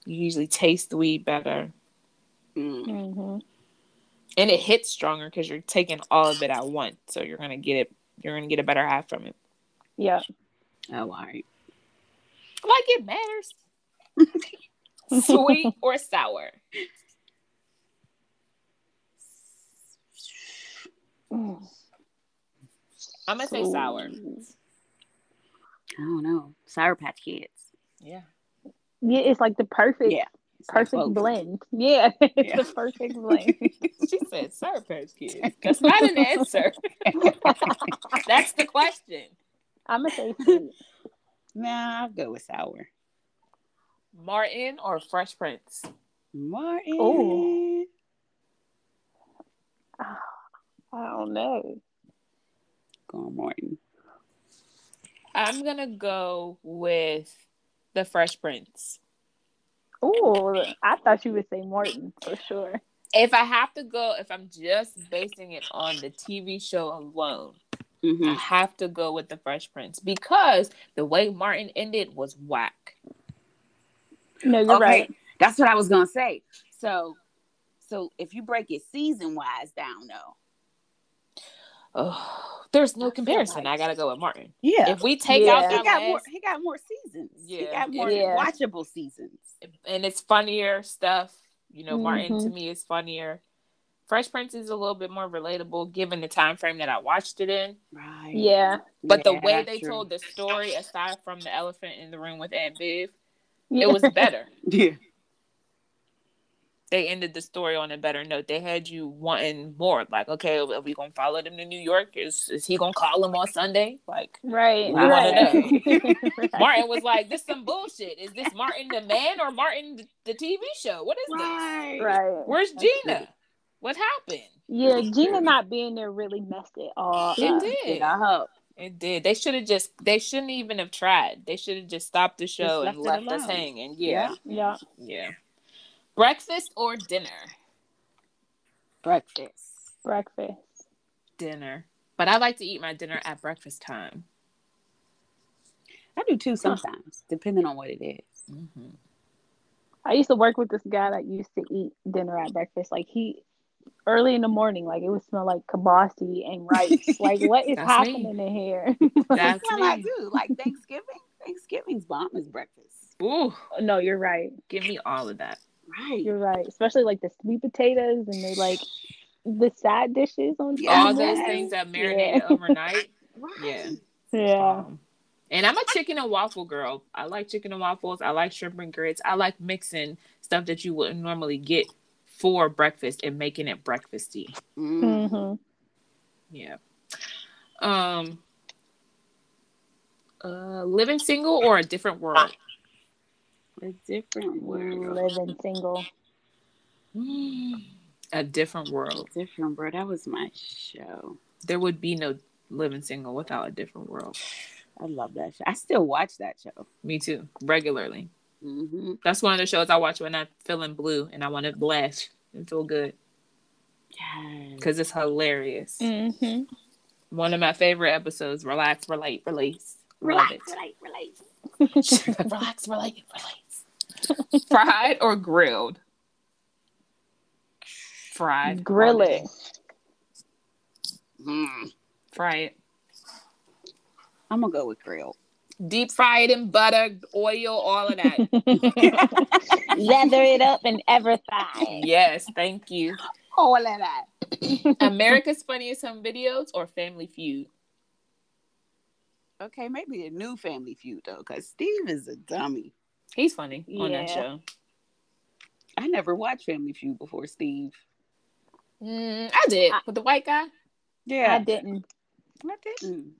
you usually taste the weed better. Mm. hmm And it hits stronger because you're taking all of it at once. So you're gonna get it you're gonna get a better half from it. Yeah. Oh, all right. Like it matters. Sweet or sour? Mm. I'm gonna say sour. I don't know. Sour Patch Kids. Yeah. Yeah, it's like the perfect, Yeah. It's like perfect both. blend. Yeah, it's Yeah. the perfect blend. She said Sour Patch Kids. That's not an answer. That's the question. I'm gonna say sweet. Nah, I'll go with sour. Martin or Fresh Prince? Martin. Ooh. I don't know. Go on, Martin. I'm gonna go with the Fresh Prince. Oh, I thought you would say Martin for sure. If I have to go, if I'm just basing it on the TV show alone, I Mm-hmm. have to go with the Fresh Prince because the way Martin ended was whack. No, you're Okay, right. that's what I was gonna say. So, so if you break it season wise down, though, Oh, there's no comparison. I gotta go with Martin. yeah, If we take Yeah. out he got last, more. He got more seasons. Yeah. he got more Yeah. watchable seasons. And it's funnier stuff. You know, Martin to Mhm. me is funnier. Fresh Prince is a little bit more relatable given the time frame that I watched it in. Right. Yeah. But the way they true. told the story, aside from the elephant in the room with Aunt Viv, Yeah. it was better. Yeah. They ended the story on a better note. They had you wanting more. Like, okay, are we gonna follow them to New York? Is is he gonna call them on Sunday? Like right. We wanna right. Right. Martin was like, "This some bullshit. Is this Martin the man or Martin the, the TV show? What is this? Right. Right. Where's That's Gina? What happened? Yeah, Gina not being there really messed it all It up. did. It up. It did. They should have just. They shouldn't even have tried. They should have just stopped the show left and it left us alone. hanging. Yeah, Yeah. yeah. Breakfast or dinner? Breakfast. Breakfast. Dinner. But I like to eat my dinner at breakfast time. I do too sometimes, depending on what it is. Mm-hmm. I used to work with this guy that used to eat dinner at breakfast. Like he early in the morning, like it would smell like kibasi and rice. like what is That's me. happening in here? That's That's what I me. do. Like Thanksgiving. Thanksgiving's bomb is breakfast. Ooh, no, you're right. give me all of that. Right. You're right. Especially like the sweet potatoes and they like the side dishes on top. Yeah. all those things that marinate Yeah. overnight. right. Yeah. Yeah. Um, and I'm a chicken and waffle girl. I like chicken and waffles. I like shrimp and grits. I like mixing stuff that you wouldn't normally get for breakfast and making it breakfasty. Mm. hmm Yeah. Um. Uh, living single or a different world? A different world. living single. A different world. Different world. That was my show. There would be no living single without a different world. I love that show. I still watch that show. Me too, regularly. Mm-hmm. That's one of the shows I watch when I'm feeling blue and I want to laugh and feel good Yes. because it's hilarious. Mm-hmm. One of my favorite episodes. Relax, relate, release. Love it. relate, relate. relax, relate, release. Fried or grilled? Fried. Grill it. Mm. Fry it. I'm gonna go with grilled. Deep fry it in butter, oil, all of that. Leather it up and ever thigh. yes, thank you. All of that. America's Funniest Home Videos or Family Feud? Okay, maybe a new Family Feud though, because Steve is a dummy. He's funny on that show. I never watched Family Feud before Steve. Mm, I did I- with the white guy. Yeah, I didn't. I didn't.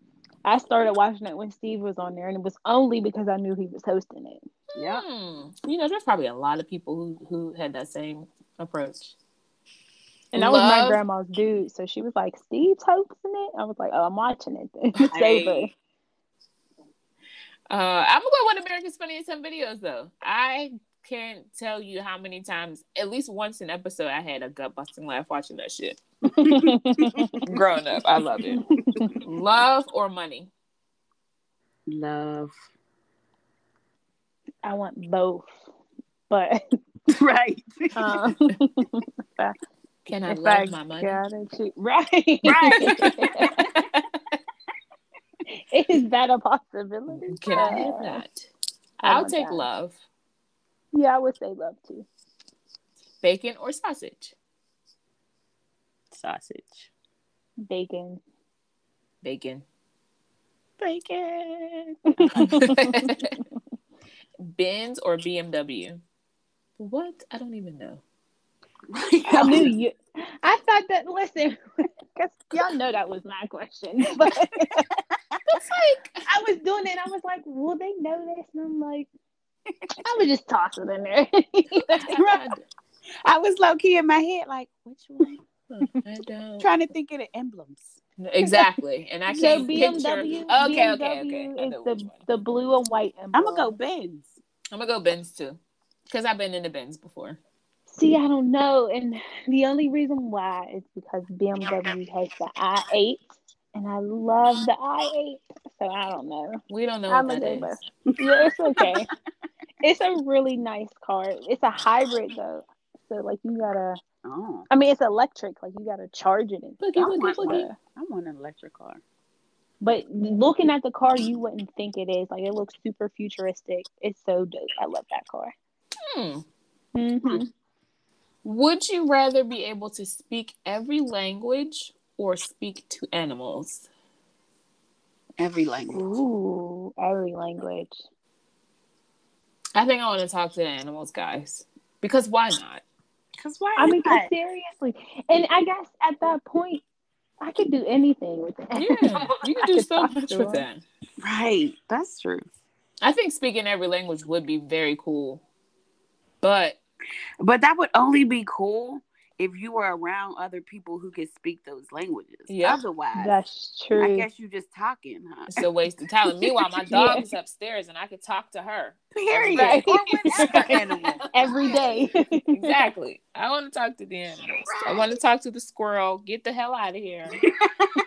I started watching it when Steve was on there, and it was only because I knew he was hosting it. Yeah. Hmm. You know, there's probably a lot of people who who had that same approach. And that was my grandma's dude, so she was like, "Steve's hosting it." I was like, "Oh, I'm watching it." Then. It's Hey. over. Uh, I'm gonna go with America's Funniest Home Videos though. I can't tell you how many times, at least once an episode, I had a gut busting laugh watching that shit. Growing up, I loved it. Love or money? Love. I want both, but right. um, Can I if love I my money? gotta choose, right, Right. Is that a possibility? Can I have that? Oh I I'll want take that. love. Yeah, I would say love too. Bacon or sausage? Sausage. Bacon. Bacon. Bacon. Benz or BMW? What? I don't even know. I knew you. I thought that. Listen, because y'all know that was my question, but It's like I was doing it. and I was like, "Will they know this?" And I'm like, "I would just toss it in there." I was low key in my head, like, which one? I don't. Trying to think of the emblems. Exactly, and I so can't BMW, picture. Okay, BMW okay, okay. I is the the blue and white emblem. I'm gonna go Benz. I'm gonna go Benz too, because I've been in the Benz before. See, I don't know, and the only reason why is because BMW has the i8, and I love the i8. So I don't know. We don't know I'm what a that go is. both. Yeah, it's okay. it's a really nice car. It's a hybrid though, so like you gotta. Oh, I mean, it's electric. Like you gotta charge it and Boogie, stuff, boogie, boogie. but- I want an electric car. But looking at the car, you wouldn't think it is. Like it looks super futuristic. It's so dope. I love that car. Hmm. hmm Would you rather be able to speak every language or speak to animals? Every language. Ooh, every language. I think I want to talk to the animals, guys. Because why not? Cause why? I mean, 'cause not? seriously. And I guess at that point, I could do anything with it. Yeah, you can do so much with them. that. right. That's true. I think speaking every language would be very cool. But But that would only be cool if you were around other people who could speak those languages. Yeah. Otherwise, That's true. I guess you're just talking, huh? it's a waste of time. Meanwhile, my Yeah. dog is upstairs and I could talk to her. Period. Right. Or whatever animal. every day. Exactly. I want to talk to the animals. I want to talk to the squirrel. Get the hell out of here.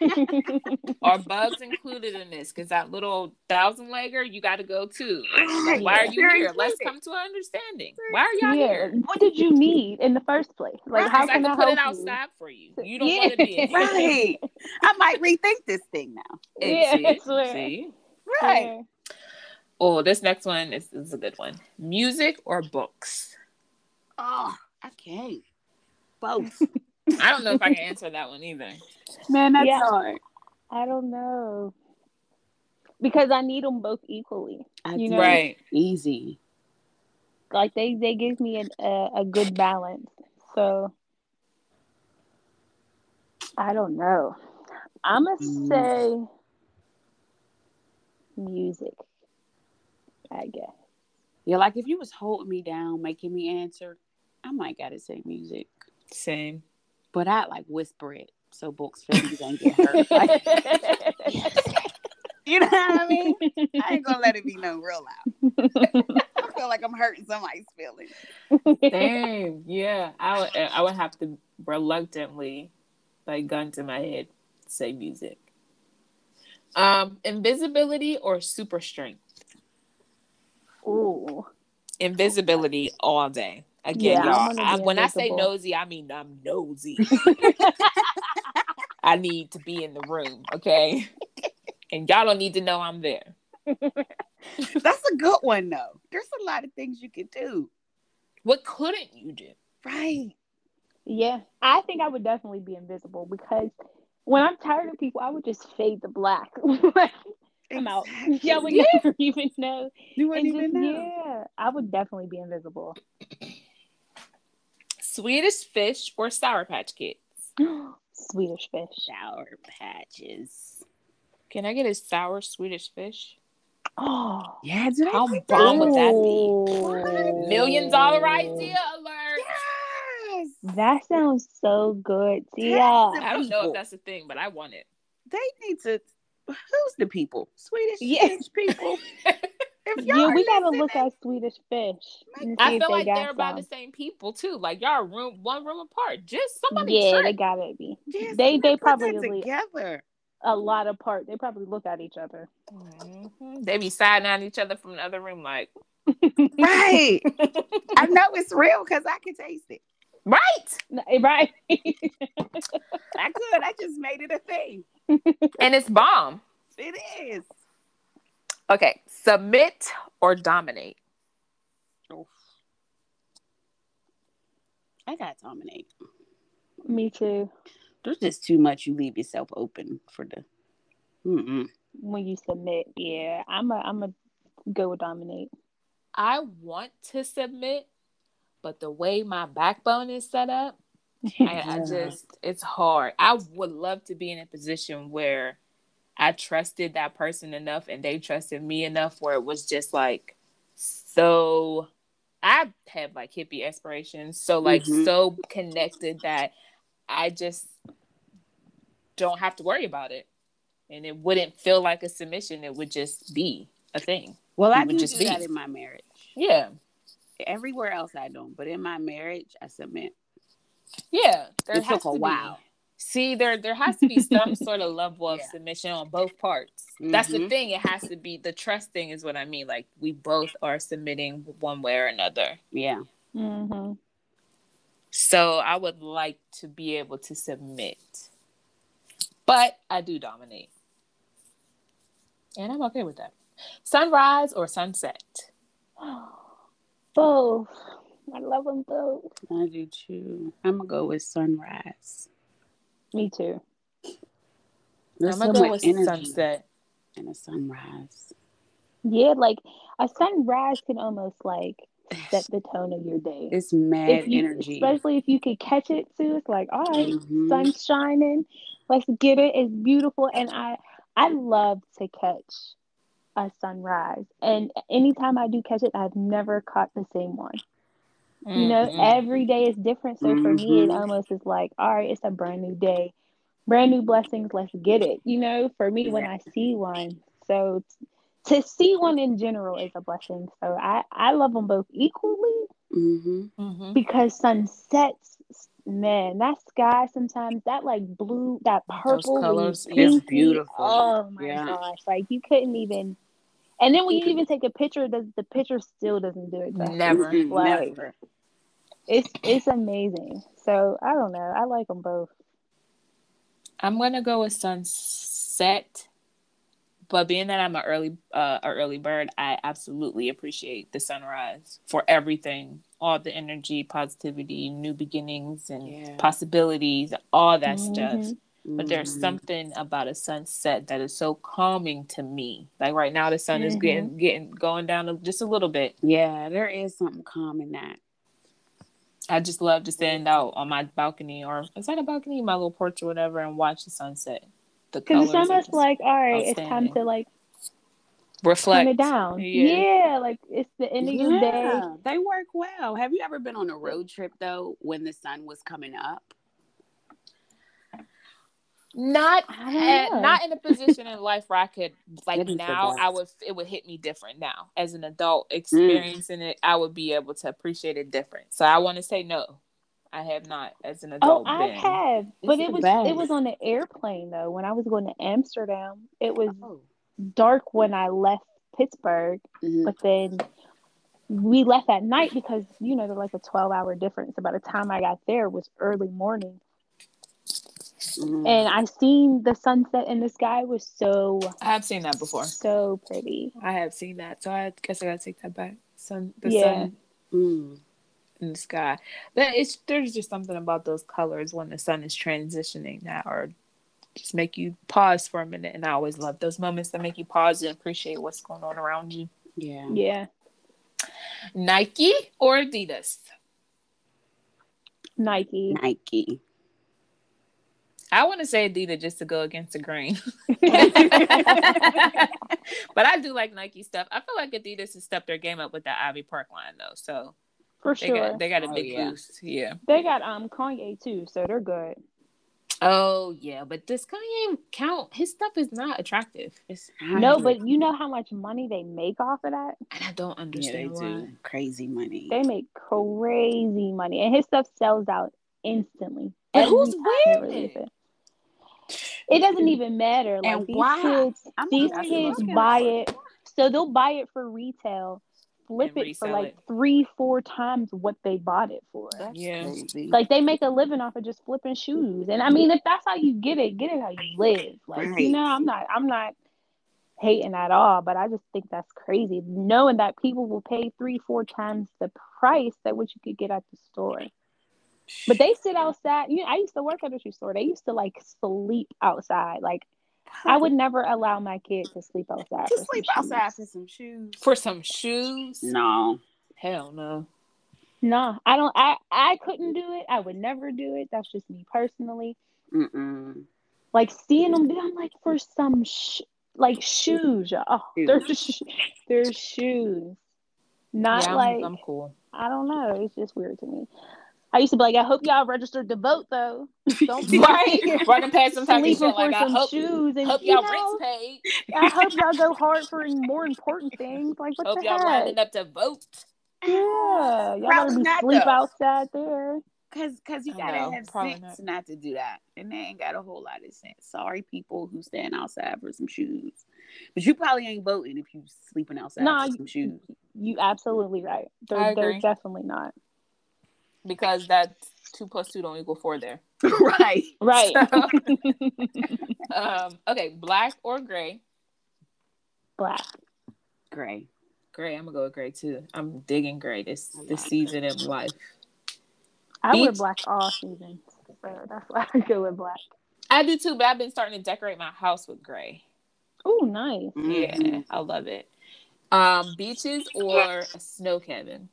Are bugs included in this? Because that little thousand legger, you got to go too. Like, why are you They're here? Let's come to an understanding. Why are y'all yeah. here? What did you need in the first place? Like, Right, how 'cause I can can I put it help you? outside for you. You don't Yeah. want to be in here. Right. I might rethink this thing now. Yeah, See? swear. See? Right. Oh, this next one is, is a good one. Music or books? Oh, I can't. Both. I don't know if I can answer that one either. Man, that's Yeah. hard. I don't know. Because I need them both equally. I You know- Right. Easy. Like they they give me an, a a good balance. So I don't know. I'm gonna Mm. say music. I guess. Yeah, like if you was holding me down, making me answer, I might gotta say music. Same. But I like whisper it so books feelings don't get hurt. Like, you know what I mean? I ain't gonna let it be no real loud. I feel like I'm hurting somebody's feelings. Same. Yeah. I would I would have to reluctantly, like gun to my head, say music. Um, invisibility or super strength? Ooh. Invisibility all day. Again, Yeah, y'all. I, when I say nosy, I mean I'm nosy. I need to be in the room, okay? And y'all don't need to know I'm there. That's a good one though. There's a lot of things you can do. What couldn't you do? Right. Yeah, I think I would definitely be invisible because when I'm tired of people, I would just fade to black. Like, I'm out. Yeah, I would Exactly. never even know. You wouldn't And even just- know. Yeah, I would definitely be invisible. Swedish fish or sour patch kids? Swedish fish. Sour patches. Can I get a sour Swedish fish? Oh, Yeah, do How make bomb those? would that Ooh. be? Million dollar idea alert. Yes. That sounds so good, Tia. That's I don't know if that's a thing, but I want it. They need to. Who's the people? Swedish Yeah. Finnish people. If Yeah, y'all we gotta listening- look at Swedish fish. I feel they like they're about the same people too. Like y'all room one room apart. Just somebody Yeah, they gotta be. Yes, They- they probably- together. A lot apart. They probably look at each other. Mhm. They be siding on each other from the other room, like Right. I know it's real because I can taste it. Right, right? I could. I just made it a thing. and it's bomb. It is. Okay, submit or dominate. I got to dominate. Me too. There's just too much. You leave yourself open for the. Mm-mm. When you submit, yeah, I'm a, I'm a go with dominate. I want to submit, but the way my backbone is set up, I, I just it's hard. I would love to be in a position where I trusted that person enough and they trusted me enough where it was just like so I have like hippie aspirations, so like Mhm. so connected that I just don't have to worry about it. And it wouldn't feel like a submission, it would just be a thing. Well, I It would do just do be. that in my marriage. Yeah. Everywhere else I don't, but in my marriage, I submit. Yeah. There It has took a to be. while. See, there there has to be some sort of level of Yeah. submission on both parts. That's the Mhm. thing. It has to be the trust thing is what I mean. Like we both are submitting one way or another. Yeah. hmm So I would like to be able to submit. But I do dominate. And I'm okay with that. Sunrise or sunset? Both. I love them both. I do too. I'm gonna go with sunrise. Me too. There's I'm gonna go with energy sunset. and a sunrise. Yeah, like a sunrise can almost like set the tone of your day. It's mad you- energy. Especially if you could catch it too. It's like, all right, Mhm. sun's shining. Let's get it. It's beautiful. And I I love to catch a sunrise. And anytime I do catch it, I've never caught the same one. You know, Mhm. every day is different. So for me, it Mhm. almost is like, all right, it's a brand new day, brand new blessings. Let's get it. You know, for me, when I see one, so t- to see one in general is a blessing. So I I love them both equally Mhm. Mhm. because sunsets, man, that sky sometimes that like blue, that purple, when you colors, see it's beautiful. Oh my Yeah. gosh, like you couldn't even. And then when you even take a picture, the the picture still doesn't do it. justice. Never. Like- never. It's it's amazing. So I don't know. I like them both. I'm gonna go with sunset, but being that I'm an early uh a early bird, I absolutely appreciate the sunrise for everything, all the energy, positivity, new beginnings, and Yeah. possibilities, all that stuff. Mhm. But there's Mhm. something about a sunset that is so calming to me. Like right now, the sun is Mhm. getting getting going down just a little bit. Yeah, there is something calm in that. I just love to stand out on my balcony or is that a balcony, my little porch or whatever, and watch the sunset. The Because it's colors are almost like, all right, it's time to like reflect. Turn it down. Yeah. Yeah. like it's the end of your day. They work well. Have you ever been on a road trip though when the sun was coming up? Not don't at, not in a position in life where I could like It is now I would it would hit me different now as an adult mm. experiencing it I would be able to appreciate it different. So I want to say no. I have not as an adult. Oh, adult I have, but It's it was best. it was on the airplane though. When I was going to Amsterdam, it was Oh. Dark when I left Pittsburgh, Mhm. but then we left at night because you know there's like a 12 hour difference. So by the time I got there, it was early morning, Mhm. and I seen the sunset in the sky was so I have seen that before. so pretty. I have seen that. So I guess I gotta take that back. Sun the Yeah. sun Mm. in the sky. But it's there's just something about those colors when the sun is transitioning that or just make you pause for a minute. And I always love those moments that make you pause and appreciate what's going on around you. Yeah. Yeah, Nike or Adidas? Nike. Nike. I want to say Adidas just to go against the grain. but I do like Nike stuff. I feel like Adidas has stepped their game up with that Ivy Park line though. So For they sure. got they got a Oh, big yeah. boost. Yeah. They got um Kanye too, so they're good. Oh yeah, but does Kanye count? His stuff is not attractive. It's No, but you know how much money they make off of that? And I don't yeah, they understand why. do crazy money. They make crazy money, and his stuff sells out instantly. But who's Every time they wearing release it? It doesn't even matter. Like And these why? kids, I'm these kids buy it, so they'll buy it for retail, flip it for like it. three, four times what they bought it for. That's Yeah. crazy. Like they make a living off of just flipping shoes. And I mean, if that's how you get it, get it how you live. Like Right. you know, I'm not, I'm not hating at all, but I just think that's crazy. Knowing that people will pay three, four times the price that what you could get at the store. But they sit outside. You know, I used to work at a shoe store. They used to like sleep outside. Like I would never allow my kid to sleep outside. to sleep some shoes. outside for some shoes. For some shoes? No. Hell no. No, I don't. I I couldn't do it. I would never do it. That's just me personally. Mm-mm. Like seeing them, I'm like for some sh- like shoes. Oh, they're sh- they're shoes, not yeah, I'm, like I'm cool. I don't know. It's just weird to me. I used to be like, I hope y'all registered to vote though. Don't right? Running past some type of shit sleeping for like I some hope, shoes and hope you y'all know, rents paid. I hope y'all go hard for more important things. Like what Hope the y'all heck? lining up to vote. Yeah, y'all Probably better be not, sleep though. outside there. Cause, cause you gotta know, have probably sense not. not. to do that, and they ain't got a whole lot of sense. Sorry, people who stand outside for some shoes, but you probably ain't voting if you sleeping outside Nah, for some shoes. You absolutely right. They're, I they're definitely not. Because that two plus two don't equal four there. right? Right. Um, okay, black or gray? Black. Gray. Gray. I'm gonna go with gray too. I'm digging gray this I this like season of life. I wear Beach. black all season. So that's why I go with black. I do too, but I've been starting to decorate my house with gray. Oh, nice. Yeah, Mhm. I love it. Um, beaches or a snow cabin?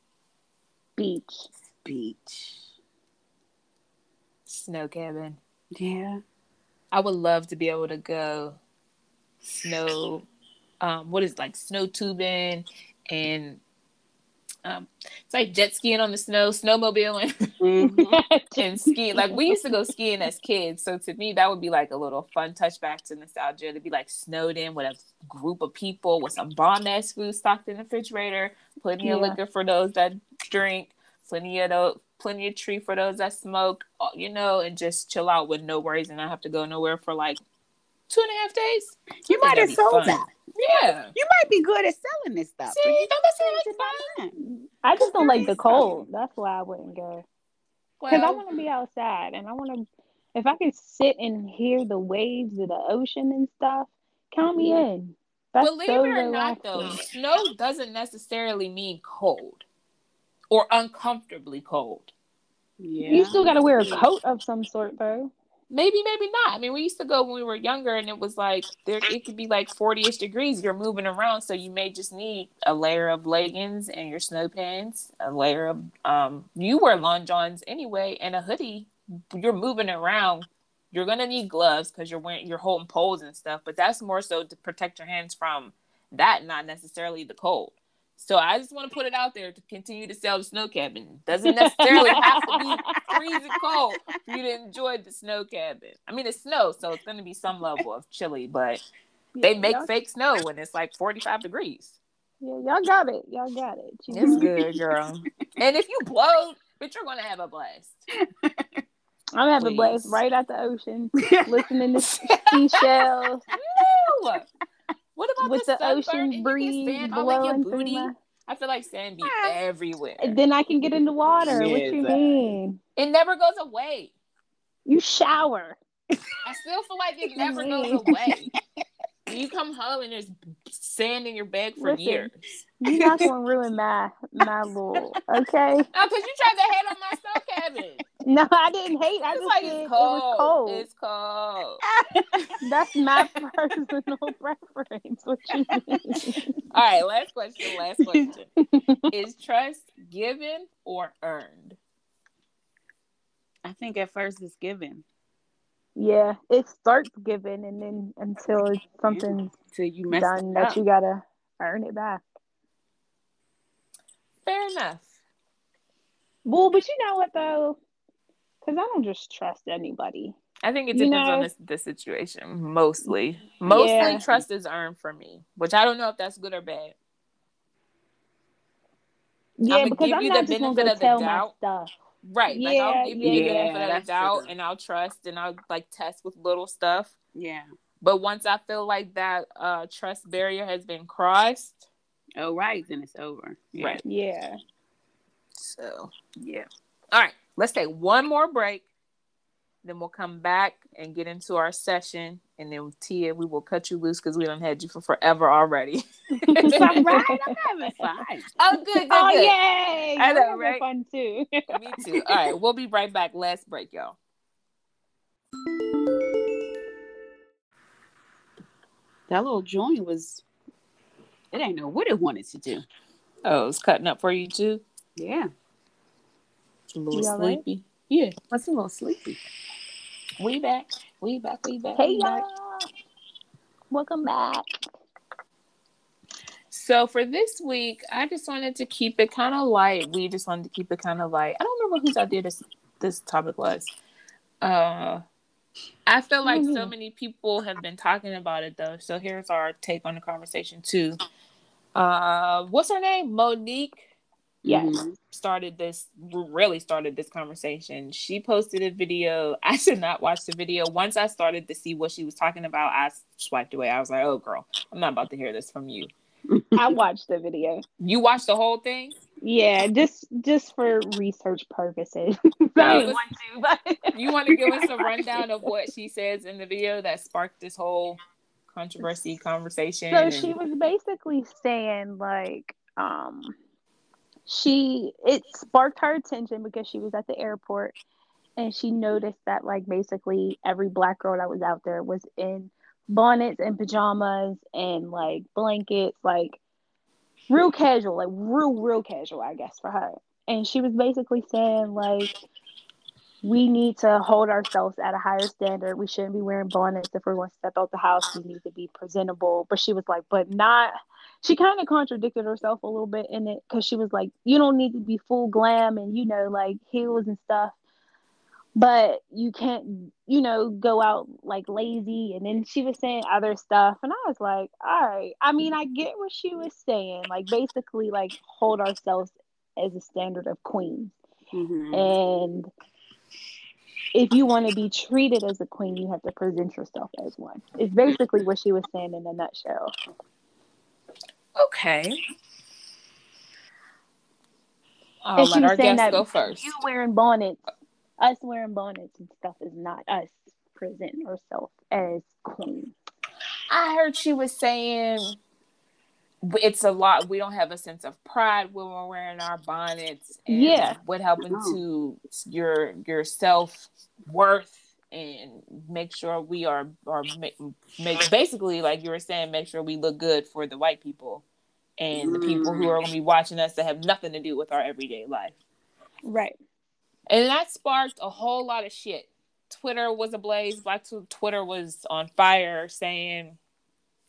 Beach. Beach. Snow cabin. Yeah. I would love to be able to go snow. Um, what is it, like snow tubing and um, it's like jet skiing on the snow, snowmobiling, Mhm. and skiing. Like we used to go skiing as kids, so to me that would be like a little fun touchback to nostalgia. To be like snowed in with a group of people with some bomb ass food stocked in the refrigerator, plenty of liquor for those that drink, plenty of those, plenty of tree for those that smoke. uh, You know, and just chill out with no worries and not have to go nowhere for like two and a half days. You I might have sold fun. that. Yeah. You might be good at selling this stuff. See, you don't that sound like fun? I just don't like the cold. That's why I wouldn't go. Because I want to be outside and I want to, if I could sit and hear the waves of the ocean and stuff, count me in. That's believe so it or not, though, snow doesn't necessarily mean cold or uncomfortably cold. Yeah. You still got to wear a coat of some sort, though. Maybe, maybe not. I mean, we used to go when we were younger, and it was like there. It could be like forty-ish degrees. You're moving around, so you may just need a layer of leggings and your snow pants, a layer of um. You wear long johns anyway, and a hoodie. You're moving around. You're gonna need gloves because you're wearing you're holding poles and stuff. But that's more so to protect your hands from that, not necessarily the cold. So I just want to put it out there to continue to sell the snow cabin. Doesn't necessarily have to be freezing cold for you to enjoy the snow cabin. I mean, it's snow, so it's going to be some level of chilly, but they Yeah, make fake snow when it's like 45 degrees. Yeah, y'all got it. Y'all got it. You It's know? good, girl. and if you blow, but you're going to have a blast. I'm having a blast right at the ocean, listening to seashells No! What about with the, the ocean And you get breeze sand all in blowing through booty. my. I feel like sand be ah. everywhere. And then I can get in the water. Yeah, what you exactly. mean? It never goes away. You shower. I still feel like it never goes away. You come home and there's sand in your bed for Listen. years. You're not gonna ruin my my little okay. Oh, no, because you tried to hate on my snow cabin. No, I didn't hate. I It's just like said it's it cold. was cold. It's cold. That's my personal preference. What you mean? All right, last question. Last question. Is trust given or earned? I think at first it's given yeah, it starts given, and then until it's something's till you mess done that you gotta earn it back. Fair enough. Well, but you know what though? Because I don't just trust anybody. I think it You depends on the, the situation. Mostly, mostly Yeah. trust is earned for me, which I don't know if that's good or bad. Yeah, I'ma because give I'm you not the just gonna benefit go the tell doubt. my stuff. Right. like I'll Yeah, give you the yeah. benefit Yeah, of the doubt true. and I'll trust and I'll like test with little stuff. Yeah. But once I feel like that uh trust barrier has been crossed, Oh right, then it's over. Yeah. right. Yeah. So yeah. All right. Let's take one more break. Then we'll come back and get into our session. And then Tia, we will cut you loose because we don't had you for forever already. It's all right. I'm having fun. Oh, good, good, Oh good. yay! I know, right? Fun too. Me too. All right, we'll be right back. Last break, y'all. That little joint was. It ain't know what it wanted to do. Oh, it's cutting up for you too. Yeah. It's a little You all right? sleepy. Yeah, That's a little sleepy. we back. We back. We back. Hey we y'all. Welcome back. So for this week, I just wanted to keep it kind of light. We just wanted to keep it kind of light. I don't remember whose idea this this topic was. Uh, I feel like so Mhm. many people have been talking about it though. So here's our take on the conversation too. Uh, what's her name? Mo'Nique Yes. Mhm. started this really started this conversation. She posted a video. I did not watch the video. Once I started to see what she was talking about, I swiped away. I was like, "Oh, girl, I'm not about to hear this from you." I watched the video. You watched the whole thing? Yeah, just just for research purposes. I didn't want to, but You want to give us a rundown of what she says in the video that sparked this whole controversy conversation? So and- she was basically saying like um she it sparked her attention because she was at the airport and she noticed that like basically every black girl that was out there was in bonnets and pajamas and like blankets like real casual like real real casual I guess for her and she was basically saying like we need to hold ourselves at a higher standard. We shouldn't be wearing bonnets if we're going to step out the house. We need to be presentable. But she was like, but not. She kind of contradicted herself a little bit in it because she was like, you don't need to be full glam and you know like heels and stuff, but you can't you know go out like lazy. And then she was saying other stuff, and I was like, all right. I mean, I get what she was saying. Like basically, like hold ourselves as a standard of queens Mhm. and if you want to be treated as a queen, you have to present yourself as one. It's basically what she was saying in a nutshell. Okay. I'll And let our saying guest that go first. You wearing bonnets, us wearing bonnets and stuff is not us present ourselves as queen. I heard she was saying it's a lot. We don't have a sense of pride when we're wearing our bonnets. And Yeah. What happened to your your self worth and make sure we are are make, make basically like you were saying, make sure we look good for the white people and the people who are going to be mm. watching us that have nothing to do with our everyday life. Right. And that sparked a whole lot of shit. Twitter was ablaze. Black Twitter was on fire saying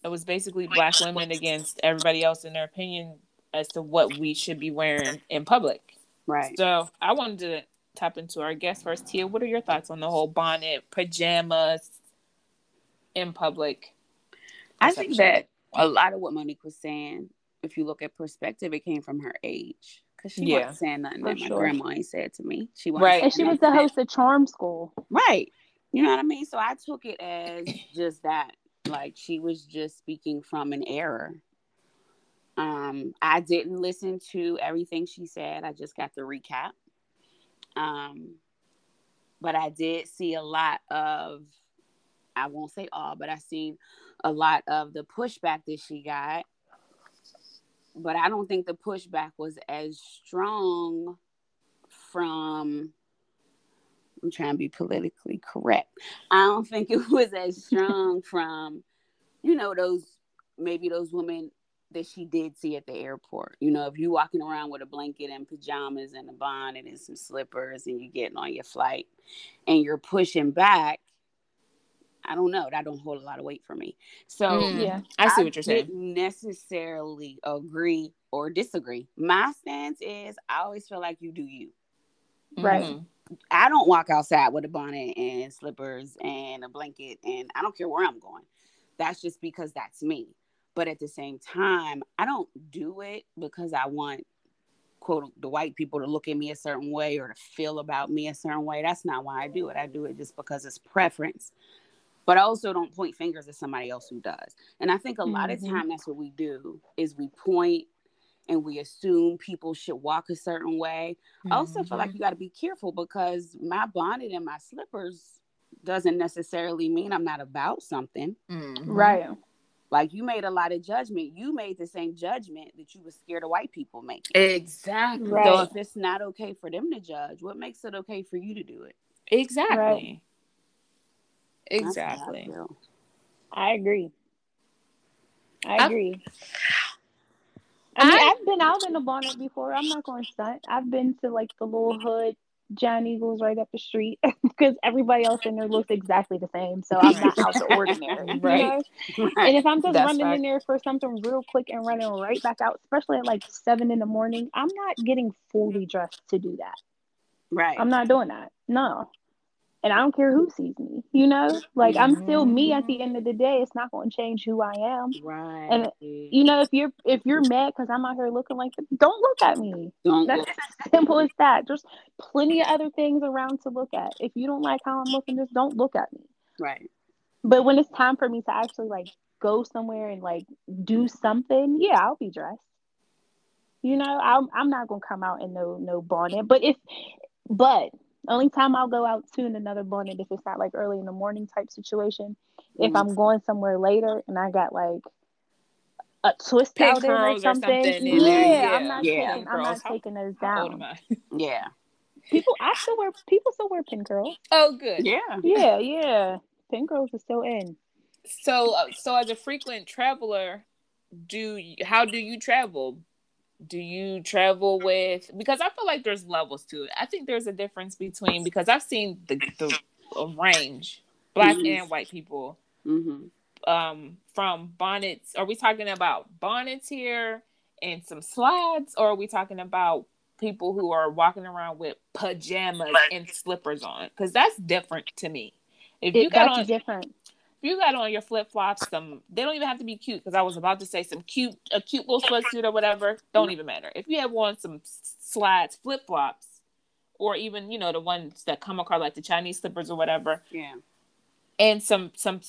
It was basically black women against everybody else in their opinion as to what we should be wearing in public. Right. So I wanted to tap into our guest first. Tia, what are your thoughts on the whole bonnet, pajamas in public? I think that a lot of what Mo'Nique was saying, if you look at perspective, it came from her age. Because she Yeah, wasn't saying nothing that my sure. grandma ain't said to me. She wasn't Right. And she was nothing the that- host of Charm School. Right. You know what I mean? So I took it as just that. Like she was just speaking from an error. Um, I didn't listen to everything she said. I just got the recap. Um, but I did see a lot of I won't say all, but I seen a lot of the pushback that she got. But I don't think the pushback was as strong from I'm trying to be politically correct. I don't think it was as strong from, you know, those maybe those women that she did see at the airport. You know, if you walking around with a blanket and pajamas and a bonnet and some slippers and you're getting on your flight and you're pushing back, I don't know. That don't hold a lot of weight for me. So Mm, Yeah. I see what you're saying. didn't necessarily agree or disagree. My stance is I always feel like you do you. Right. Mhm. I don't walk outside with a bonnet and slippers and a blanket, and I don't care where I'm going. That's just because that's me. But at the same time, I don't do it because I want quote the white people to look at me a certain way or to feel about me a certain way. That's not why I do it. I do it just because it's preference. But I also don't point fingers at somebody else who does. And I think a lot of Mhm. time that's what we do is we point and we assume people should walk a certain way I also feel like you got to be careful because my bonnet and my slippers doesn't necessarily mean I'm not about something. Mhm. Right. Like you made a lot of judgment. You made the same judgment that you were scared of white people making. Exactly. Right. So if it's not okay for them to judge, what makes it okay for you to do it? Exactly. That's how I Exactly. feel. I agree. I I've- agree. I mean, I- I've been out in a bonnet before. I'm not going to stunt. I've been to like the little hood Giant Eagles right up the street because everybody else in there looks exactly the same. So I'm not out the ordinary, you Right. And if I'm just That's running fact. in there for something real quick and running right back out, especially at like seven in the morning, I'm not getting fully dressed to do that. Right. I'm not doing that. No. And I don't care who sees me, you know? Like I'm still me at the end of the day. It's not going to change who I am. right. And, You know, if you're if you're mad because I'm out here looking like this, don't look at me. don't That's as simple as that. There's plenty of other things around to look at. If you don't like how I'm looking, just don't look at me. Right. But when it's time for me to actually like go somewhere and like do something, yeah, I'll be dressed. You know, I'm I'm not gonna come out in no no bonnet. But if but only time I'll go out to in another bonnet if it's not like early in the morning type situation. If Mhm. I'm going somewhere later and I got like a twist Pin out in or curls or something, something yeah, I'm yeah. not Yeah. taking I'm not How- taking those How old am down. Yeah. People I still wear people still wear pin curls. Oh, good. Yeah. Yeah, yeah. Pin curls are still in. So, uh, so as a frequent traveler, do you, how do you travel? Do you travel with because I feel like there's levels to it. I think there's a difference between because I've seen the the range, black Mhm. and white people, Mm-hmm. um, from bonnets. Are we talking about bonnets here and some slides, or are we talking about people who are walking around with pajamas and slippers on? Because that's different to me. If you It, got that's on different. You got on your flip flops, some they don't even have to be cute because I was about to say some cute a cute little sweatsuit or whatever. Don't mm-hmm. even matter. If you have on some slides, flip flops, or even you know the ones that come across like the Chinese slippers or whatever, Yeah. and some some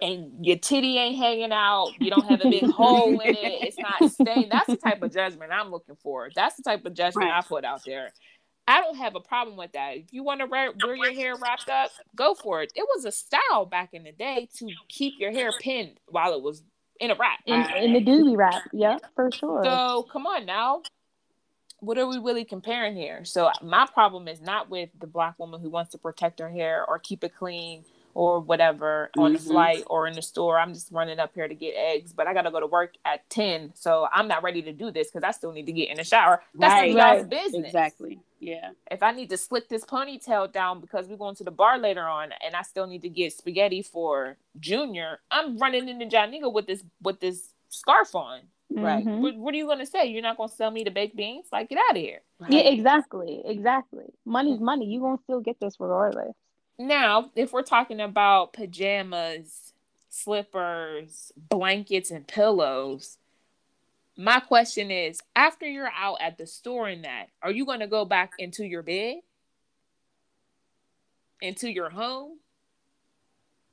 and your titty ain't hanging out, you don't have a big hole in it, it's not stained. That's the type of judgment I'm looking for. That's the type of judgment Right. I put out there. I don't have a problem with that. If you want to wear, wear your hair wrapped up, go for it. It was a style back in the day to keep your hair pinned while it was in a wrap. In, in the doobie wrap. yeah, for sure. So come on now. What are we really comparing here? So my problem is not with the black woman who wants to protect her hair or keep it clean or whatever on the Mhm. flight or in the store. I'm just running up here to get eggs, but I gotta go to work at 10. So I'm not ready to do this because I still need to get in the shower. That's Right. y'all's Right. business. Exactly. Yeah. If I need to slick this ponytail down because we're going to the bar later on and I still need to get spaghetti for Junior, I'm running into Giant Eagle with this with this scarf on. Right. Mhm. What, what are you gonna say? You're not gonna sell me the baked beans? Like get out of here. Yeah, exactly. Exactly. Money's money. You gonna still get this regardless. Now, if we're talking about pajamas, slippers, blankets, and pillows, my question is after you're out at the store in that, are you going to go back into your bed? Into your home?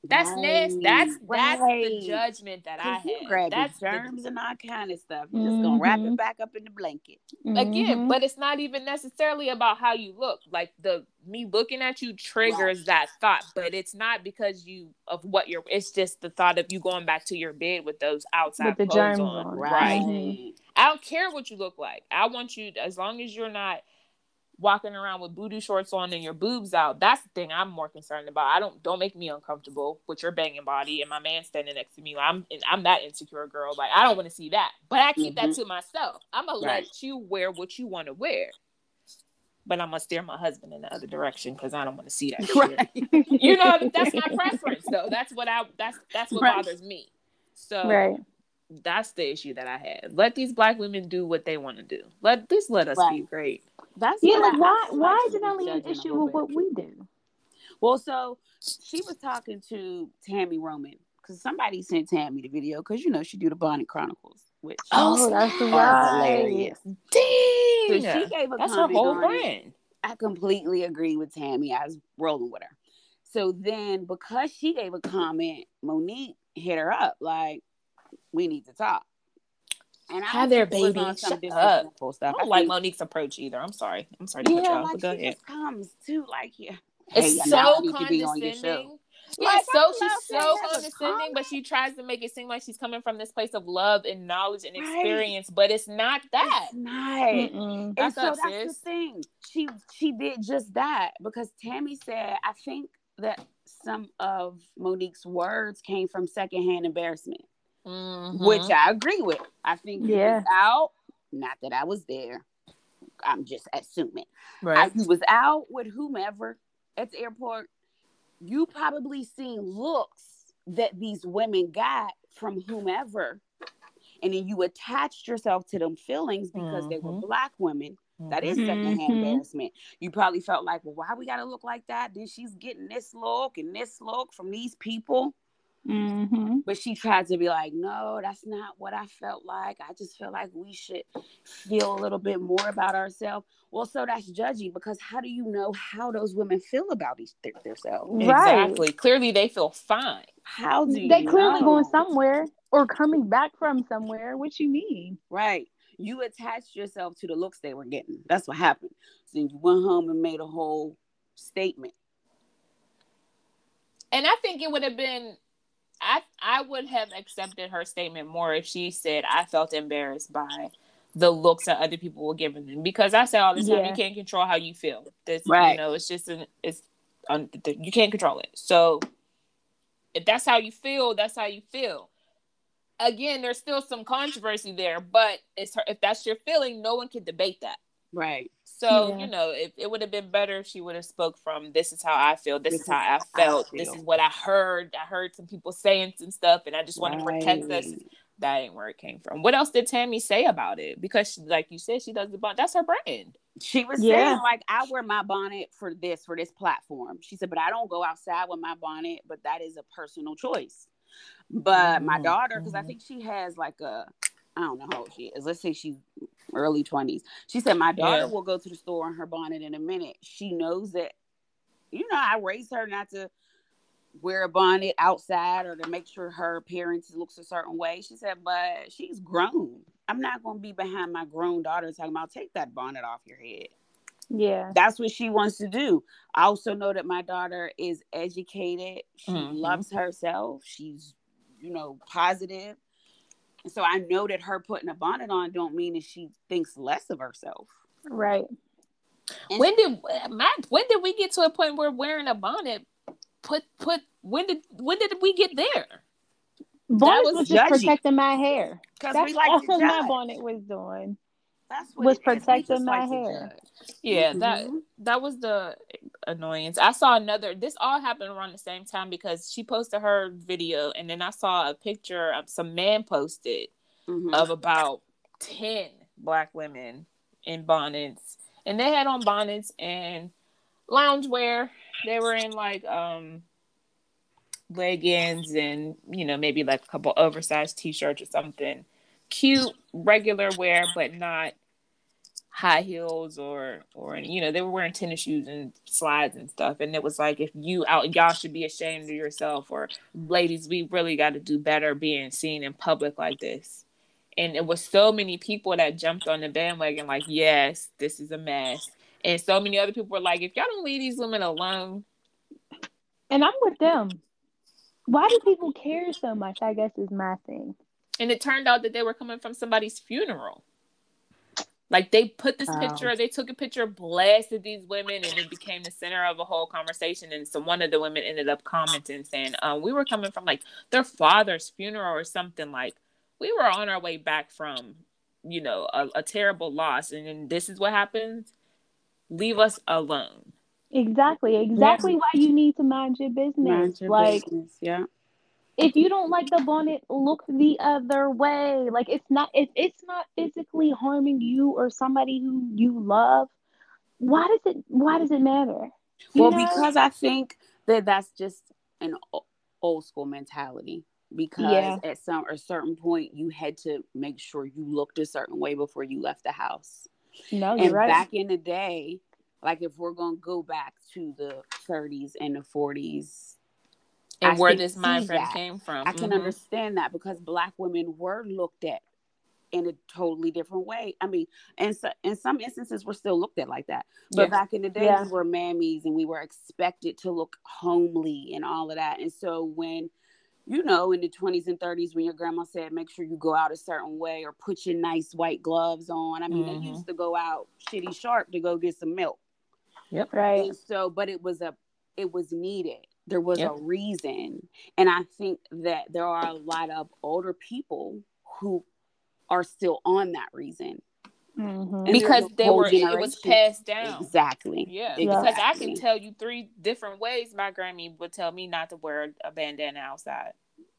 That's nasty. That's that's the judgment that I Cause have. grab That's your the- germs and all kind of stuff. You're just gonna wrap it Mhm. back up in the blanket. again Mhm. but it's not even necessarily about how you look like the me looking at you triggers that thought but it's not because you of what you're it's just the thought of you going back to your bed with those outside With the clothes germs on on. right, i don't care what you look like i want you as long as you're not walking around with booty shorts on and your boobs out that's the thing i'm more concerned about i don't don't make me uncomfortable with your banging body and my man standing next to me i'm i'm that insecure girl like i don't want to see that but i keep that Mhm. to myself i'm gonna Right. let you wear what you want to wear but i'm gonna steer my husband in the other direction because i don't want to see that. Right. you know that's my preference though that's what i that's that's what Right. bothers me so Right. that's the issue that i had let these black women do what they want to do let this let us be great That's Yeah, like why I why like is it she only an issue little with what we do? Well, so she was talking to Tami Roman because somebody sent Tami the video because you know she do the Bonnet Chronicles, which Oh, that's snap. right. hilarious. dang So she gave a comment. that's her whole on brand I completely agree with Tami. I was rolling with her. So then, because she gave a comment, Mo'Nique hit her up like, "We need to talk." And I Hi don't there, think it was baby. on some Shut disrespectful I don't like think- Mo'Nique's approach either. I'm sorry. I'm sorry to cut you Yeah, off, like but go she ahead. just comes too like yeah. It's hey, now so need to be on your show. condescending. Yeah, Like, so she's so to have condescending, but she tries to make it seem like she's coming from this place of love and knowledge and Right. experience, but it's not that. It's not. Mm-mm. And so up, that's sis. the thing. She she did just that because Tami said, I think that some of Mo'Nique's words came from secondhand embarrassment, Mhm. which I agree with. I think Yeah. was out. Not that I was there. I'm just assuming. I, right. you was out with whomever at the airport. You probably seen looks that these women got from whomever. And then you attached yourself to them feelings because they were Mhm. black women. That is secondhand Mhm. embarrassment. You probably felt like, well, why we gotta look like that? Then she's getting this look and this look from these people. Mm-hmm. But she tried to be like, no, that's not what I felt like. I just feel like we should feel a little bit more about ourselves. Well, so that's judgy because how do you know how those women feel about each their, themselves? Right. Exactly. Clearly, they feel fine. How do you They clearly know? going somewhere or coming back from somewhere. What you mean? Right. You attached yourself to the looks they were getting. That's what happened. So then you went home and made a whole statement. And I think it would have been, I I would have accepted her statement more if she said I felt embarrassed by the looks that other people were giving them because I say all the time Yeah. you can't control how you feel. This Right. you know it's just an it's un, you can't control it. So if that's how you feel, that's how you feel. Again, there's still some controversy there, but it's her, if that's your feeling, no one can debate that. Right. So Yeah. you know, if it would have been better if she would have spoke from this is how I feel, this, This is how is I how I felt, this is what I heard. I heard some people saying some stuff, and I just want to protect us. That ain't where it came from. What else did Tami say about it? Because, she, like you said, she does the bond. That's her brand. She was Yeah. saying, like, I wear my bonnet for this, for this platform. She said, but I don't go outside with my bonnet, but that is a personal choice. But my Mhm, daughter, because I mhm. think she has like a, I don't know how old she is. Let's say she's early 20s. She said, my daughter Yeah. will go to the store in her bonnet in a minute. She knows that, you know, I raised her not to wear a bonnet outside or to make sure her appearance looks a certain way. She said, but she's grown. I'm not going to be behind my grown daughter talking about take that bonnet off your head. Yeah. That's what she wants to do. I also know that my daughter is educated. She Mhm. loves herself. She's, you know, positive. And so I know that her putting a bonnet on don't mean that she thinks less of herself. Right. And When did my when did we get to a point where wearing a bonnet put put when did when did we get there? Bonnet was was, just judgy. protecting my hair. Because That's we like all my bonnet was doing. That's what was it is. Protecting my like hair. Yeah, that Mhm. that was the annoyance. I saw another. This all happened around the same time because she posted her video, and then I saw a picture of some man posted Mhm. of about ten black women in bonnets, and they had on bonnets and loungewear. They were in like um leggings and you know maybe like a couple oversized t-shirts or something cute regular wear but not high heels or or any, you know they were wearing tennis shoes and slides and stuff and it was like if you out y'all should be ashamed of yourself or ladies we really got to do better being seen in public like this and it was so many people that jumped on the bandwagon like yes this is a mess and so many other people were like if y'all don't leave these women alone And I'm with them. Why do people care so much? I guess is my thing. and it turned out that they were coming from somebody's funeral. Like they put this Wow. picture, they took a picture, blasted these women, and it became the center of a whole conversation. And so one of the women ended up commenting saying, um, "We were coming from like their father's funeral or something. Like we were on our way back from, you know, a, a terrible loss, and then this is what happens. Leave us alone." Exactly. Exactly why you need to mind your business. Mind your like business. Yeah. If you don't like the bonnet, look the other way. Like it's not if it's not physically harming you or somebody who you love, why does it why does it matter? You Well, know? because I think that that's just an old school mentality. Because Yeah. at some a certain point, you had to make sure you looked a certain way before you left the house. no, you're and right. back in the day, like if we're gonna go back to the 30s and the 40s, And I where this mindset frame that. came from. I can Mhm. understand that because black women were looked at in a totally different way. I mean, and so, in some instances, we're still looked at like that. But Yeah. back in the day, Yeah. we were mammies and we were expected to look homely and all of that. And so when you know, in the 20s and 30s, when your grandma said, make sure you go out a certain way or put your nice white gloves on. I mean, Mhm. they used to go out shitty sharp to go get some milk. Yep. Right. And so, but it was a, it was needed. There was Yep. a reason, and I think that there are a lot of older people who are still on that reason Mhm. Because they whole were it was passed down. Exactly. Yeah, Yeah. because I can tell you three different ways my Grammy would tell me not to wear a bandana outside.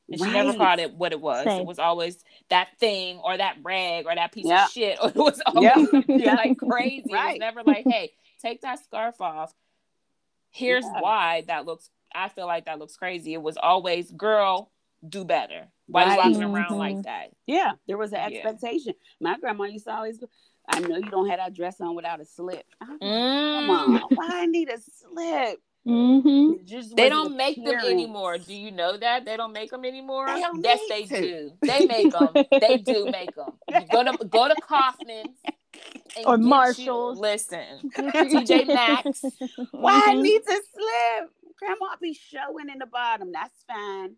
And she never Right. called it what it was. Same. It was always that thing or that rag or that piece Yeah. of shit. Or it was always Yeah. like crazy. It was never like, hey, take that scarf off. Here's Yeah. why that looks I feel like that looks crazy. It was always, girl, do better. Why Right. you walking around like Mhm. that? Yeah, there was an Yeah. expectation. My grandma used to always. I know you don't have that dress on without a slip. Come Mm. on, why I need a slip? Mhm. Just They don't make them anymore. Do you know that they don't make them anymore? They don't yes, they to. do. They make them. they do make them. Go to go to Kaufmann's Or get you- Marshalls. listen, TJ Maxx. Why I Mhm. need to slip? Grandma be showing in the bottom. That's fine.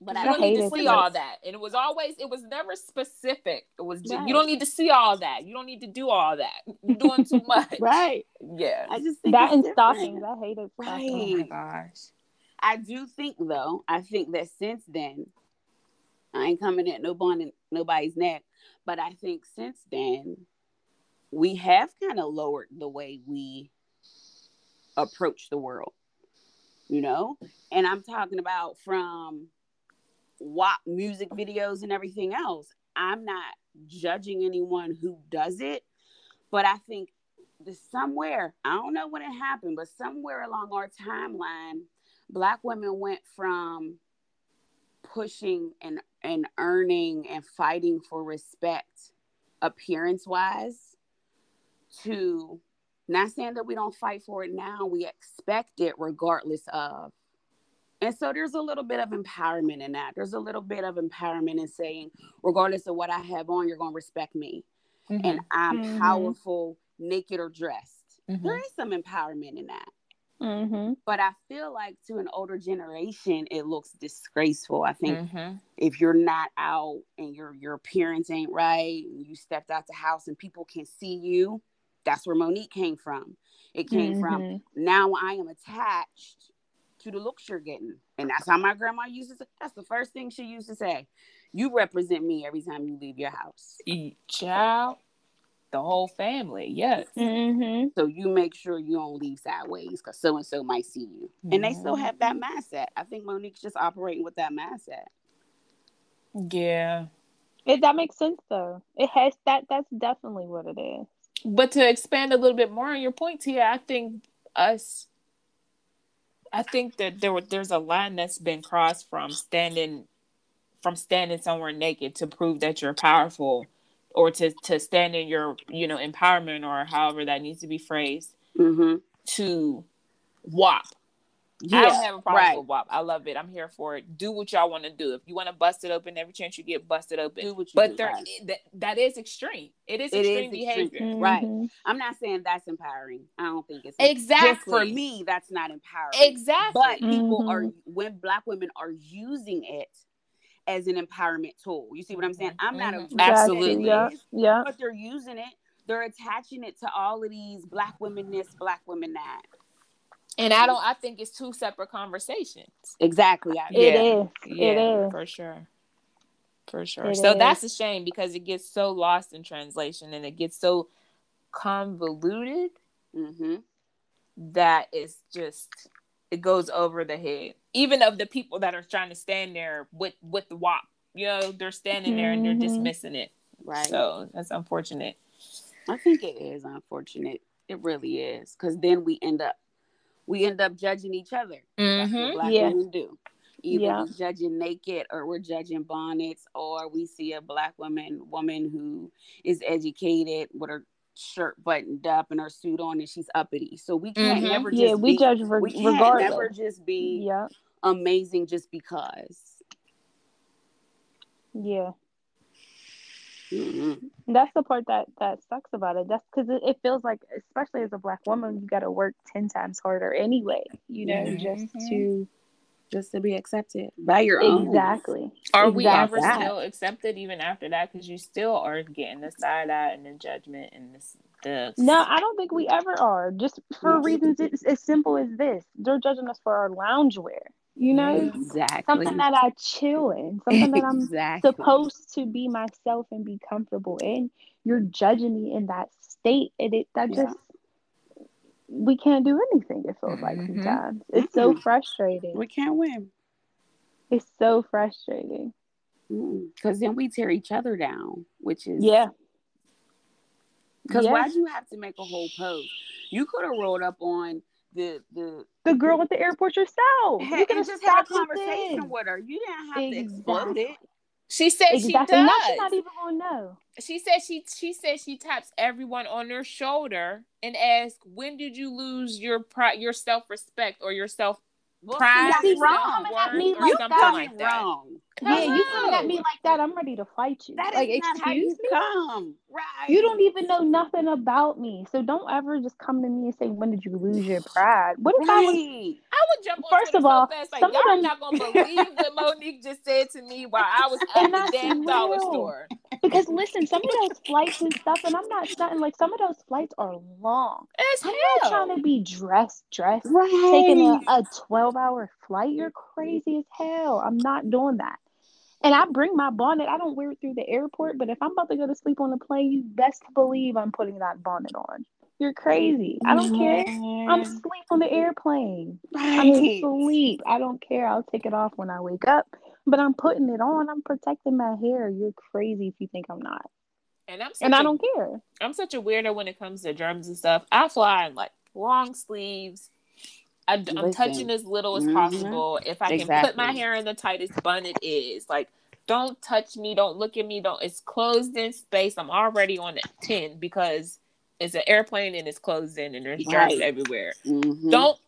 But you I don't need to see so all that. And it was always, it was never specific. It was, Right. you don't need to see all that. You don't need to do all that. You're doing too much. right. Yeah. I just think that it's and stockings. I hated stockings. Oh my gosh. I do think though, I think that since then, I ain't coming at no bone nobody's neck, but I think since then, we have kind of lowered the way we approach the world, you know? And I'm talking about from WAP music videos and everything else. I'm not judging anyone who does it, but I think somewhere, I don't know when it happened, but somewhere along our timeline, black women went from pushing and and earning and fighting for respect appearance wise to not saying that we don't fight for it now we expect it regardless of and so there's a little bit of empowerment in that there's a little bit of empowerment in saying regardless of what i have on you're going to respect me and i'm Mhm. powerful naked or dressed Mhm. there is some empowerment in that Mm-hmm. but I feel like to an older generation, it looks disgraceful. I think Mhm. if you're not out and your your appearance ain't right, and you stepped out the house and people can see you, that's where Mo'Nique came from. It came from Mhm. now I am attached to the looks you're getting. And that's how my grandma used to say. That's the first thing she used to say. You represent me every time you leave your house. Child, the whole family. Yes. Mm-hmm. So you make sure you don't leave sideways because so and so might see you. And they still have that Mm-hmm. mindset. I think Mo'Nique's just operating with that mindset. Yeah. It, that makes sense though. It has that. That's definitely what it is. But to expand a little bit more on your point here, I think us I think that there there's a line that's been crossed from standing from standing somewhere naked to prove that you're powerful or to to stand in your, you know, empowerment or however that needs to be phrased Mm-hmm. to WAP. I don't have a problem with WAP. I love it. I'm here for it. Do what y'all want to do. If you want to bust it open every chance you get, bust it open. Do what you but do, there, right. that, that is extreme. It is It is extreme extreme. behavior. Right. I'm not saying that's empowering. I don't think it's Exactly. Just for me, that's not empowering. Exactly. But people are Mhm. when black women are using it as an empowerment tool. You see what I'm saying? I'm not a Mhm. Absolutely. Yeah. Yeah. but they're using it. They're attaching it to all of these black women this, black women that. And I don't. I think it's two separate conversations. Exactly. I, It Yeah. is. Yeah, It is. for sure, for sure. It so is. that's a shame because it gets so lost in translation and it gets so convoluted hmm that it's just it goes over the head, even of the people that are trying to stand there with with the WAP. You know, they're standing there and they're just Mhm. it. Right. So that's unfortunate. I think it is unfortunate. It really is. Because then we end up we end up judging each other. That's what Mhm. black Yeah. women do. Either Yeah. we're judging naked or we're judging bonnets, or we see a black woman woman who is educated with her shirt buttoned up and her suit on and she's uppity. So we can't Mhm. never just Yeah. We be, judge re- we can't regardless. never just be Yeah. amazing just because. Yeah. Mhm. That's the part that that sucks about it. That's because it, it feels like, especially as a black woman, you got to work ten times harder anyway. You know, Mhm. just to Just to be accepted by your own. exactly. Are we Exactly. ever still accepted even after that? Because you still are getting the side eye and the judgment and this the No, I don't think we ever are. Just for reasons it's as simple as this. They're judging us for our loungewear. You know, Exactly. something that I chill in, something that I'm exactly. supposed to be myself and be comfortable in. You're judging me in that state, and it that Yeah. just we can't do anything. It feels like Mhm. sometimes it's so Mm-mm. frustrating. We can't win. It's so frustrating. Because then we tear each other down, which is Yeah. Because Yeah. why'd you have to make a whole post? You could have rolled up on the the The girl at the airport yourself. Hey, you could and have just had a conversation then. with her. You didn't have to explode it. She said Exactly. she Now does. she's not even gonna know. she said she she said she taps everyone on their shoulder and asks, "When did you lose your pride, your self respect, or your self Well, pride, that's see, you wrong. coming at self-worth, me or like You something that. like coming that?" wrong. Yeah, you coming at me like that, I'm ready to fight you. That is like, not how you me? come. Right. You don't even know nothing about me. So don't ever just come to me and say, When did you lose your pride? What if I was I would jump on First Twitter of all, so fast, like some y'all them- not gonna believe what Mo'Nique just said to me while I was at And the that's damn dollar store. because listen, some of those flights and stuff, and I'm not stunting, like some of those flights are long. It's I'm hell. not trying to be dressed, dressed, Right. taking a, a 12 hour flight. You're crazy as hell. I'm not doing that. And I bring my bonnet. I don't wear it through the airport, but if I'm about to go to sleep on the plane, you best believe I'm putting that bonnet on. You're crazy. I don't care. I'm asleep on the airplane. I'm right. asleep. I don't care. I'll take it off when I wake up, but I'm putting it on. I'm protecting my hair. You're crazy if you think I'm not. and I'm And a- I don't care. I'm such a weirdo when it comes to germs and stuff. I fly in like long sleeves. I, am Listen. touching as little as Mhm. possible. If I can put my hair in the tightest bun, it is like. Don't touch me. Don't look at me. Don't. It's closed in space. I'm already on a ten because it's an airplane and it's closed in and there's germs Right. everywhere. Mhm. Don't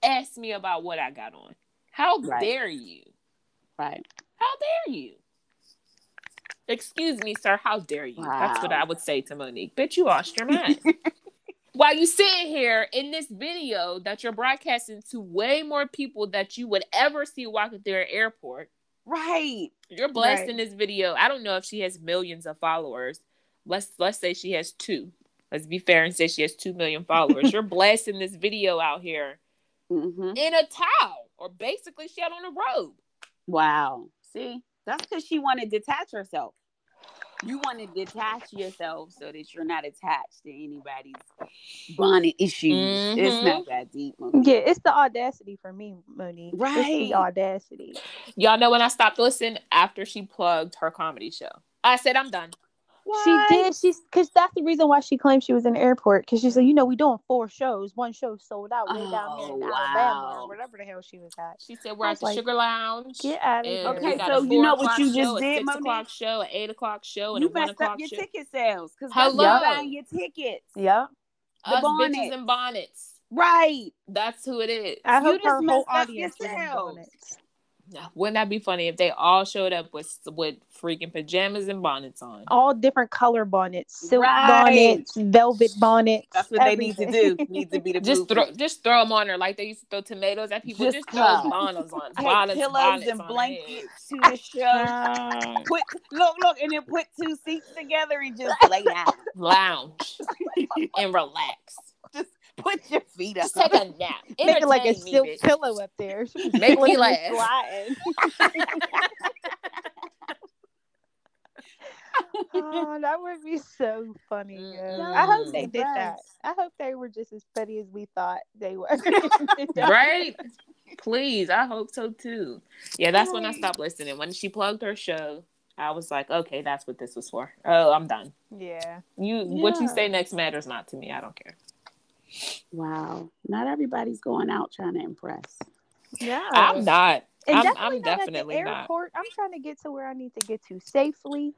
ask me about what I got on. How Right. dare you? Right. How dare you? Excuse me, sir. How dare you? That's what I would say to Mo'Nique. Bitch, you lost your mind. While you sitting here in this video that you're broadcasting to way more people that you would ever see walking through an airport, Right. you're blessed Right. in this video. I don't know if she has millions of followers. Let's let's say she has two. Let's be fair and say she has two million followers. you're blessed in this video out here hmm in a towel, or basically she had on a robe. Wow. See, that's because she wanted to detach herself. You want to detach yourself so that you're not attached to anybody's bonnet issues. It's Mhm. not that deep. Mo'Nique. Yeah, it's the audacity for me, Mo'Nique. It's Right. the audacity. Y'all know when I stopped listening after she plugged her comedy show. I said I'm done. She did. She's because that's the reason why she claimed she was in the airport. Because she said, you know, we doing four shows. One show sold out way down oh, here in Oh, Alabama or whatever the hell she was at. She said we're at the like, Sugar Lounge. Get out of here. Okay, so you know what you just show, a did, six o'clock show, an eight o'clock show, and You a one messed up o'clock your show. ticket sales because Hello. that's buying your tickets. Yep. The Us bonnets. bitches in bonnets. Right. That's who it is. I You hope just her whole up audience was in bonnets. Wouldn't that be funny if they all showed up with with freaking pajamas and bonnets on? All different color bonnets, silk Right. bonnets, velvet bonnets. That's what they need to do. Need to be the Just throw, just throw them on her like they used to throw tomatoes at people. Just Just, throw bonnets on, bonnets, pillows bonnets and on blankets to the show. Put look, look, and then put two seats together and just lay down. Lounge and relax. Put your feet up. Just take a nap. Make it like a me, silk bitch. pillow up there. She was Make me slipping and laugh. oh, that would be so funny. yo. I hope they did that. I hope they were just as funny as we thought they were. right? Please, I hope so too. Yeah, that's when I stopped listening. When she plugged her show, I was like, okay, that's what this was for. Oh, I'm done. Yeah. You, what you say next matters not to me. I don't care. Wow. Not everybody's going out trying to impress. Yeah. I'm not. And I'm, definitely I'm not definitely at the not. airport. I'm trying to get to where I need to get to safely.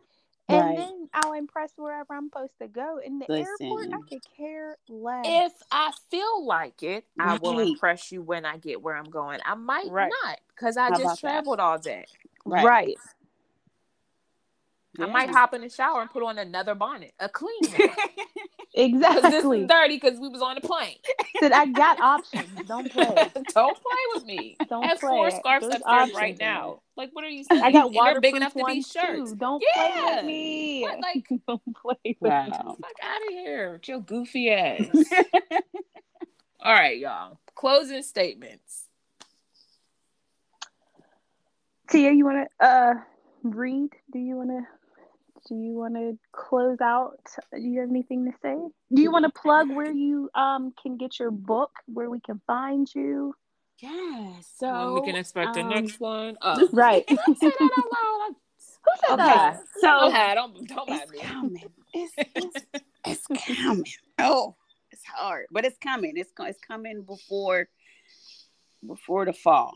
And Right. then I'll impress wherever I'm supposed to go. In the airport, I could care less. If I feel like it, I will impress you when I get where I'm going. I might Right. not because I How about just that? traveled all day. right. I might hop in the shower and put on another bonnet, a clean one. Because this Exactly. is dirty because we was on the plane. Said I got options. Don't play. Don't play with me. Don't I have play. four scarves There's upstairs options right in there. now. Like, what are you saying? I got water they're waterproof big enough to be ones shirts. too. Don't Yeah. play with me. What, like, Don't play with me. Fuck out of here with your goofy ass. All right, y'all. Closing statements. Tia, you want to uh read? Do you want to? Do you want to close out? Do you have anything to say? Do you want to plug where you um can get your book, where we can find you? Yeah. When So we can expect the um, next one. Oh, Right. Say that out loud? Who said Okay. that? Go So ahead. Don't don't mind it's me. coming. It's, it's, it's coming. Oh, it's hard, but it's coming. It's co- it's coming before before the fall.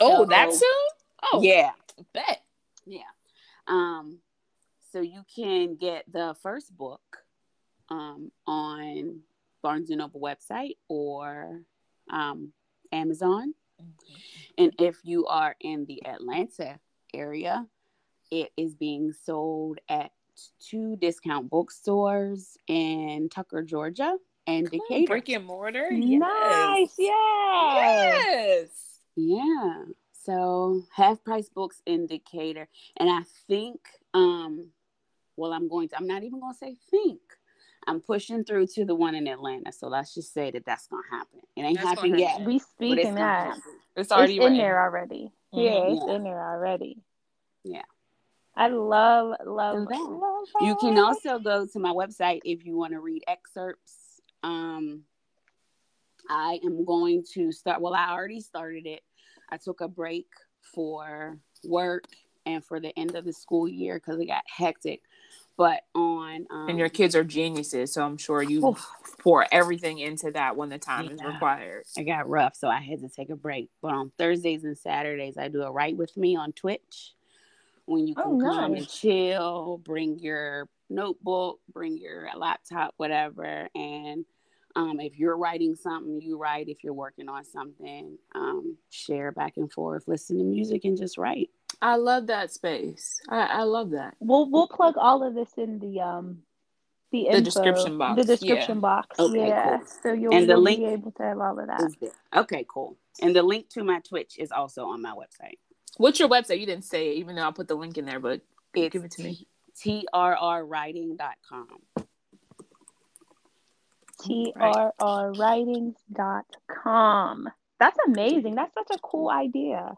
Oh, So- that soon? Oh, Yeah. Bet. Yeah. Um, so you can get the first book um, on Barnes and Noble website or um, Amazon. And if you are in the Atlanta area, it is being sold at two discount bookstores in Tucker, Georgia, and Come on, Decatur. brick and mortar. Nice. Yeah. Yes. Yeah. So half price books in Decatur. And I think um well I'm going to I'm not even going to say think. I'm pushing through to the one in Atlanta. So let's just say that that's going to happen. It ain't That's happened yet. We but it's speaking that. It's already it's in written. there already. Mhm. Yeah, it's Yeah. in there already. Yeah. I love, love, So that. love You can also go to my website if you want to read excerpts. Um, I am going to start. Well, I already started it. I took a break for work and for the end of the school year because it got hectic. But on um, And your kids are geniuses, so I'm sure you Oof. pour everything into that when the time is required. it got rough, so I had to take a break. But on Thursdays and Saturdays, I do a write with me on Twitch. When you Oh, can come and chill, bring your notebook, bring your laptop, whatever, and um, if you're writing something, you write. If you're working on something, um, share back and forth, listen to music, and just write. I love that space. I, I love that. We'll we'll plug all of this in the um the, The description box, The description box. Okay, yeah. cool. So you'll, And the you'll link- be able to have all of that. Is there. Okay, cool. And the link to my Twitch is also on my website. What's your website? You didn't say it, even though I put the link in there, but It's give it to me. trrwriting.com. trrwritings.com. That's amazing. That's such a cool idea.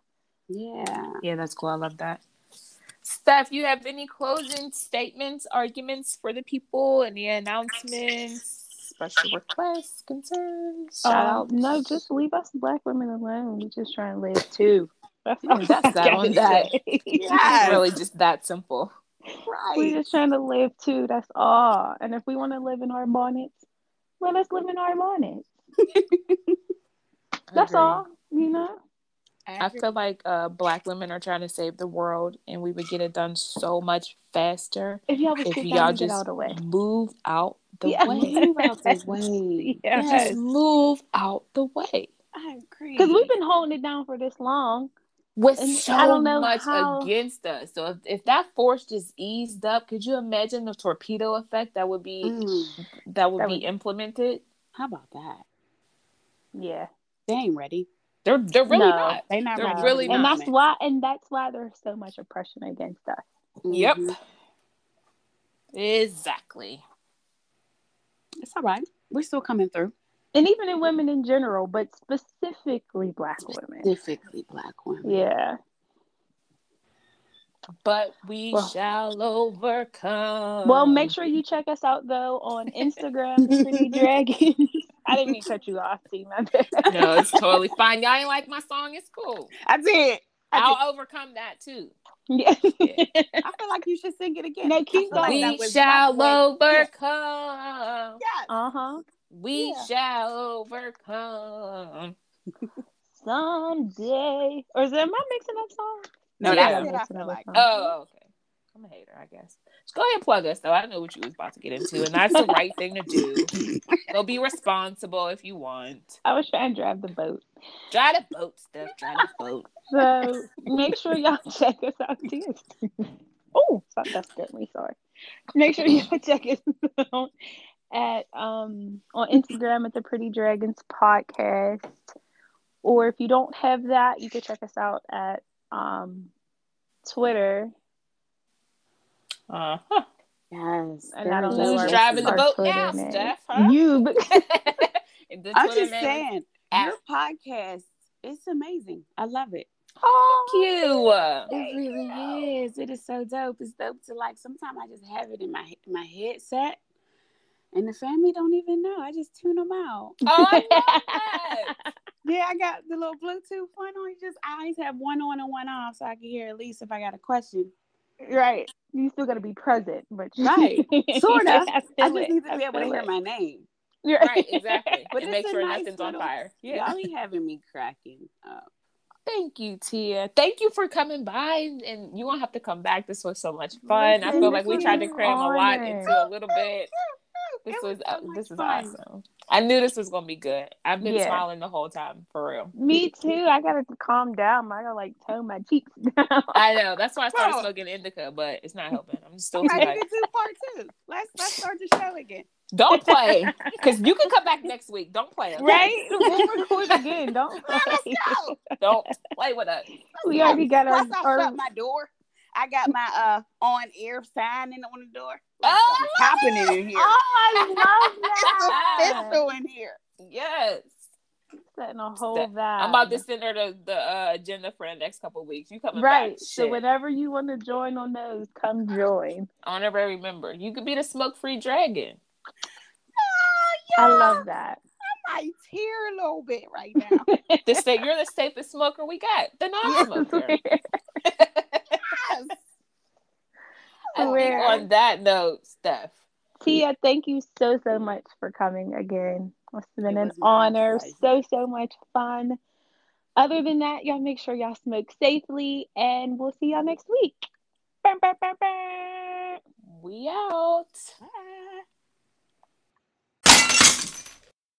Yeah. Yeah, that's cool. I love that. Steph, you have any closing statements, arguments for the people, any announcements, special requests, concerns? Shout Um, out. No, just leave us black women alone. We're just try and live too. That's, all That's that gotta on that. Yes. It's really just that simple. Right. We're just trying to live too. That's all. And if we want to live in our bonnets, let us live in our bonnets. That's Agreed. all. You know. I feel like uh, black women are trying to save the world, and we would get it done so much faster If y'all would if y'all down and get just out the way. move out the Yeah. way. Move out the way. Yes. Just move out the way. I agree. Because we've been holding it down for this long. With And so I don't know much how- against us. So if, if that force just eased up, could you imagine the torpedo effect that would be Mm, that would That be would- implemented? how about that? Yeah. They ain't ready. They're they're really No. not. They not They're ready. really And not. that's why and that's why there's so much oppression against us. Yep. Mhm. Exactly. It's all right. We're still coming through. And even in women in general, but specifically black women. Specifically black women. Yeah. But we Well- shall overcome. Well, make sure you check us out though on Instagram, The Pretty Dragon. I didn't mean to cut you off, see my bad. No, it's totally fine. Y'all ain't like my song. It's cool. I did. I, did. I'll overcome that too. Yeah. I feel like you should sing it again. No, keep I feel like going. that we shall my way. overcome. Yes. Uh huh. We Yeah. shall overcome. Someday. Or is that, am I mixing up songs? No, Yeah. that's it. I Mixing feel up like. Oh, okay. I'm a hater, I guess. Just go ahead and plug us, though. I know what you was about to get into, and that's the right thing to do. Go be responsible if you want. I was trying to drive the boat. Drive the boat, stuff. Drive the boat. So make sure y'all check us out too. Oh, that's definitely sorry. Make sure y'all check us out at um on Instagram at the Pretty Dragons Podcast. Or if you don't have that, you can check us out at um Twitter. Uh huh. Yes. And I don't know who's driving the boat Twitter now, name. Steph. Huh? You. But... I'm just name saying, at- your podcast is amazing. I love it. Thank you. It really is. It is so dope. It's dope to like. Sometimes I just have it in my my headset, and the family don't even know. I just tune them out. Oh, I love that. Yeah, I got the little Bluetooth one on. You just I always have one on and one off, so I can hear at least if I got a question. right. You still gotta be present, but Right. Sorta. I, I just it. need to be able to hear it. my name. You're Right, exactly. But and it's make sure nice nothing's on fire. Yeah, y'all be having me cracking up. Thank you, Tia. Thank you for coming by, and, you won't have to come back. This was so much fun. I feel like we tried to cram a lot into a little bit. This was, was so uh, this is fun. awesome. I knew this was gonna be good. I've been Yeah. smiling the whole time, for real. Me too. I gotta calm down. I gotta like tone my cheeks down. I know. That's why I started Bro. smoking indica, but it's not helping. I'm still too to do part two. Let's let's start the show again. Don't play, because you can come back next week. Don't play, okay? right? We'll record again. Don't play. go. Don't play with us. We already got our, our shut my door. I got my uh on air sign in on the door. Like Oh, something's happening in here. Oh, I love It's that. official in here. Yes. Setting a whole Step- vibe. I'm about to send her the, the uh, agenda for the next couple of weeks. You coming Right. back? So Shit. whenever you want to join on those, come join. I'll never remember. You could be the smoke free dragon. Oh, yeah. I love that. I might tear a little bit right now. The sa- you're the safest smoker we got. The non-smoker. yes. And Where- on that note, Steph. Tia, thank you so so much for coming again. It's been It an honor. pleasure. So so much fun. Other than that, y'all make sure y'all smoke safely, and we'll see y'all next week. Bam, bam, bam, bam. We out. Bye.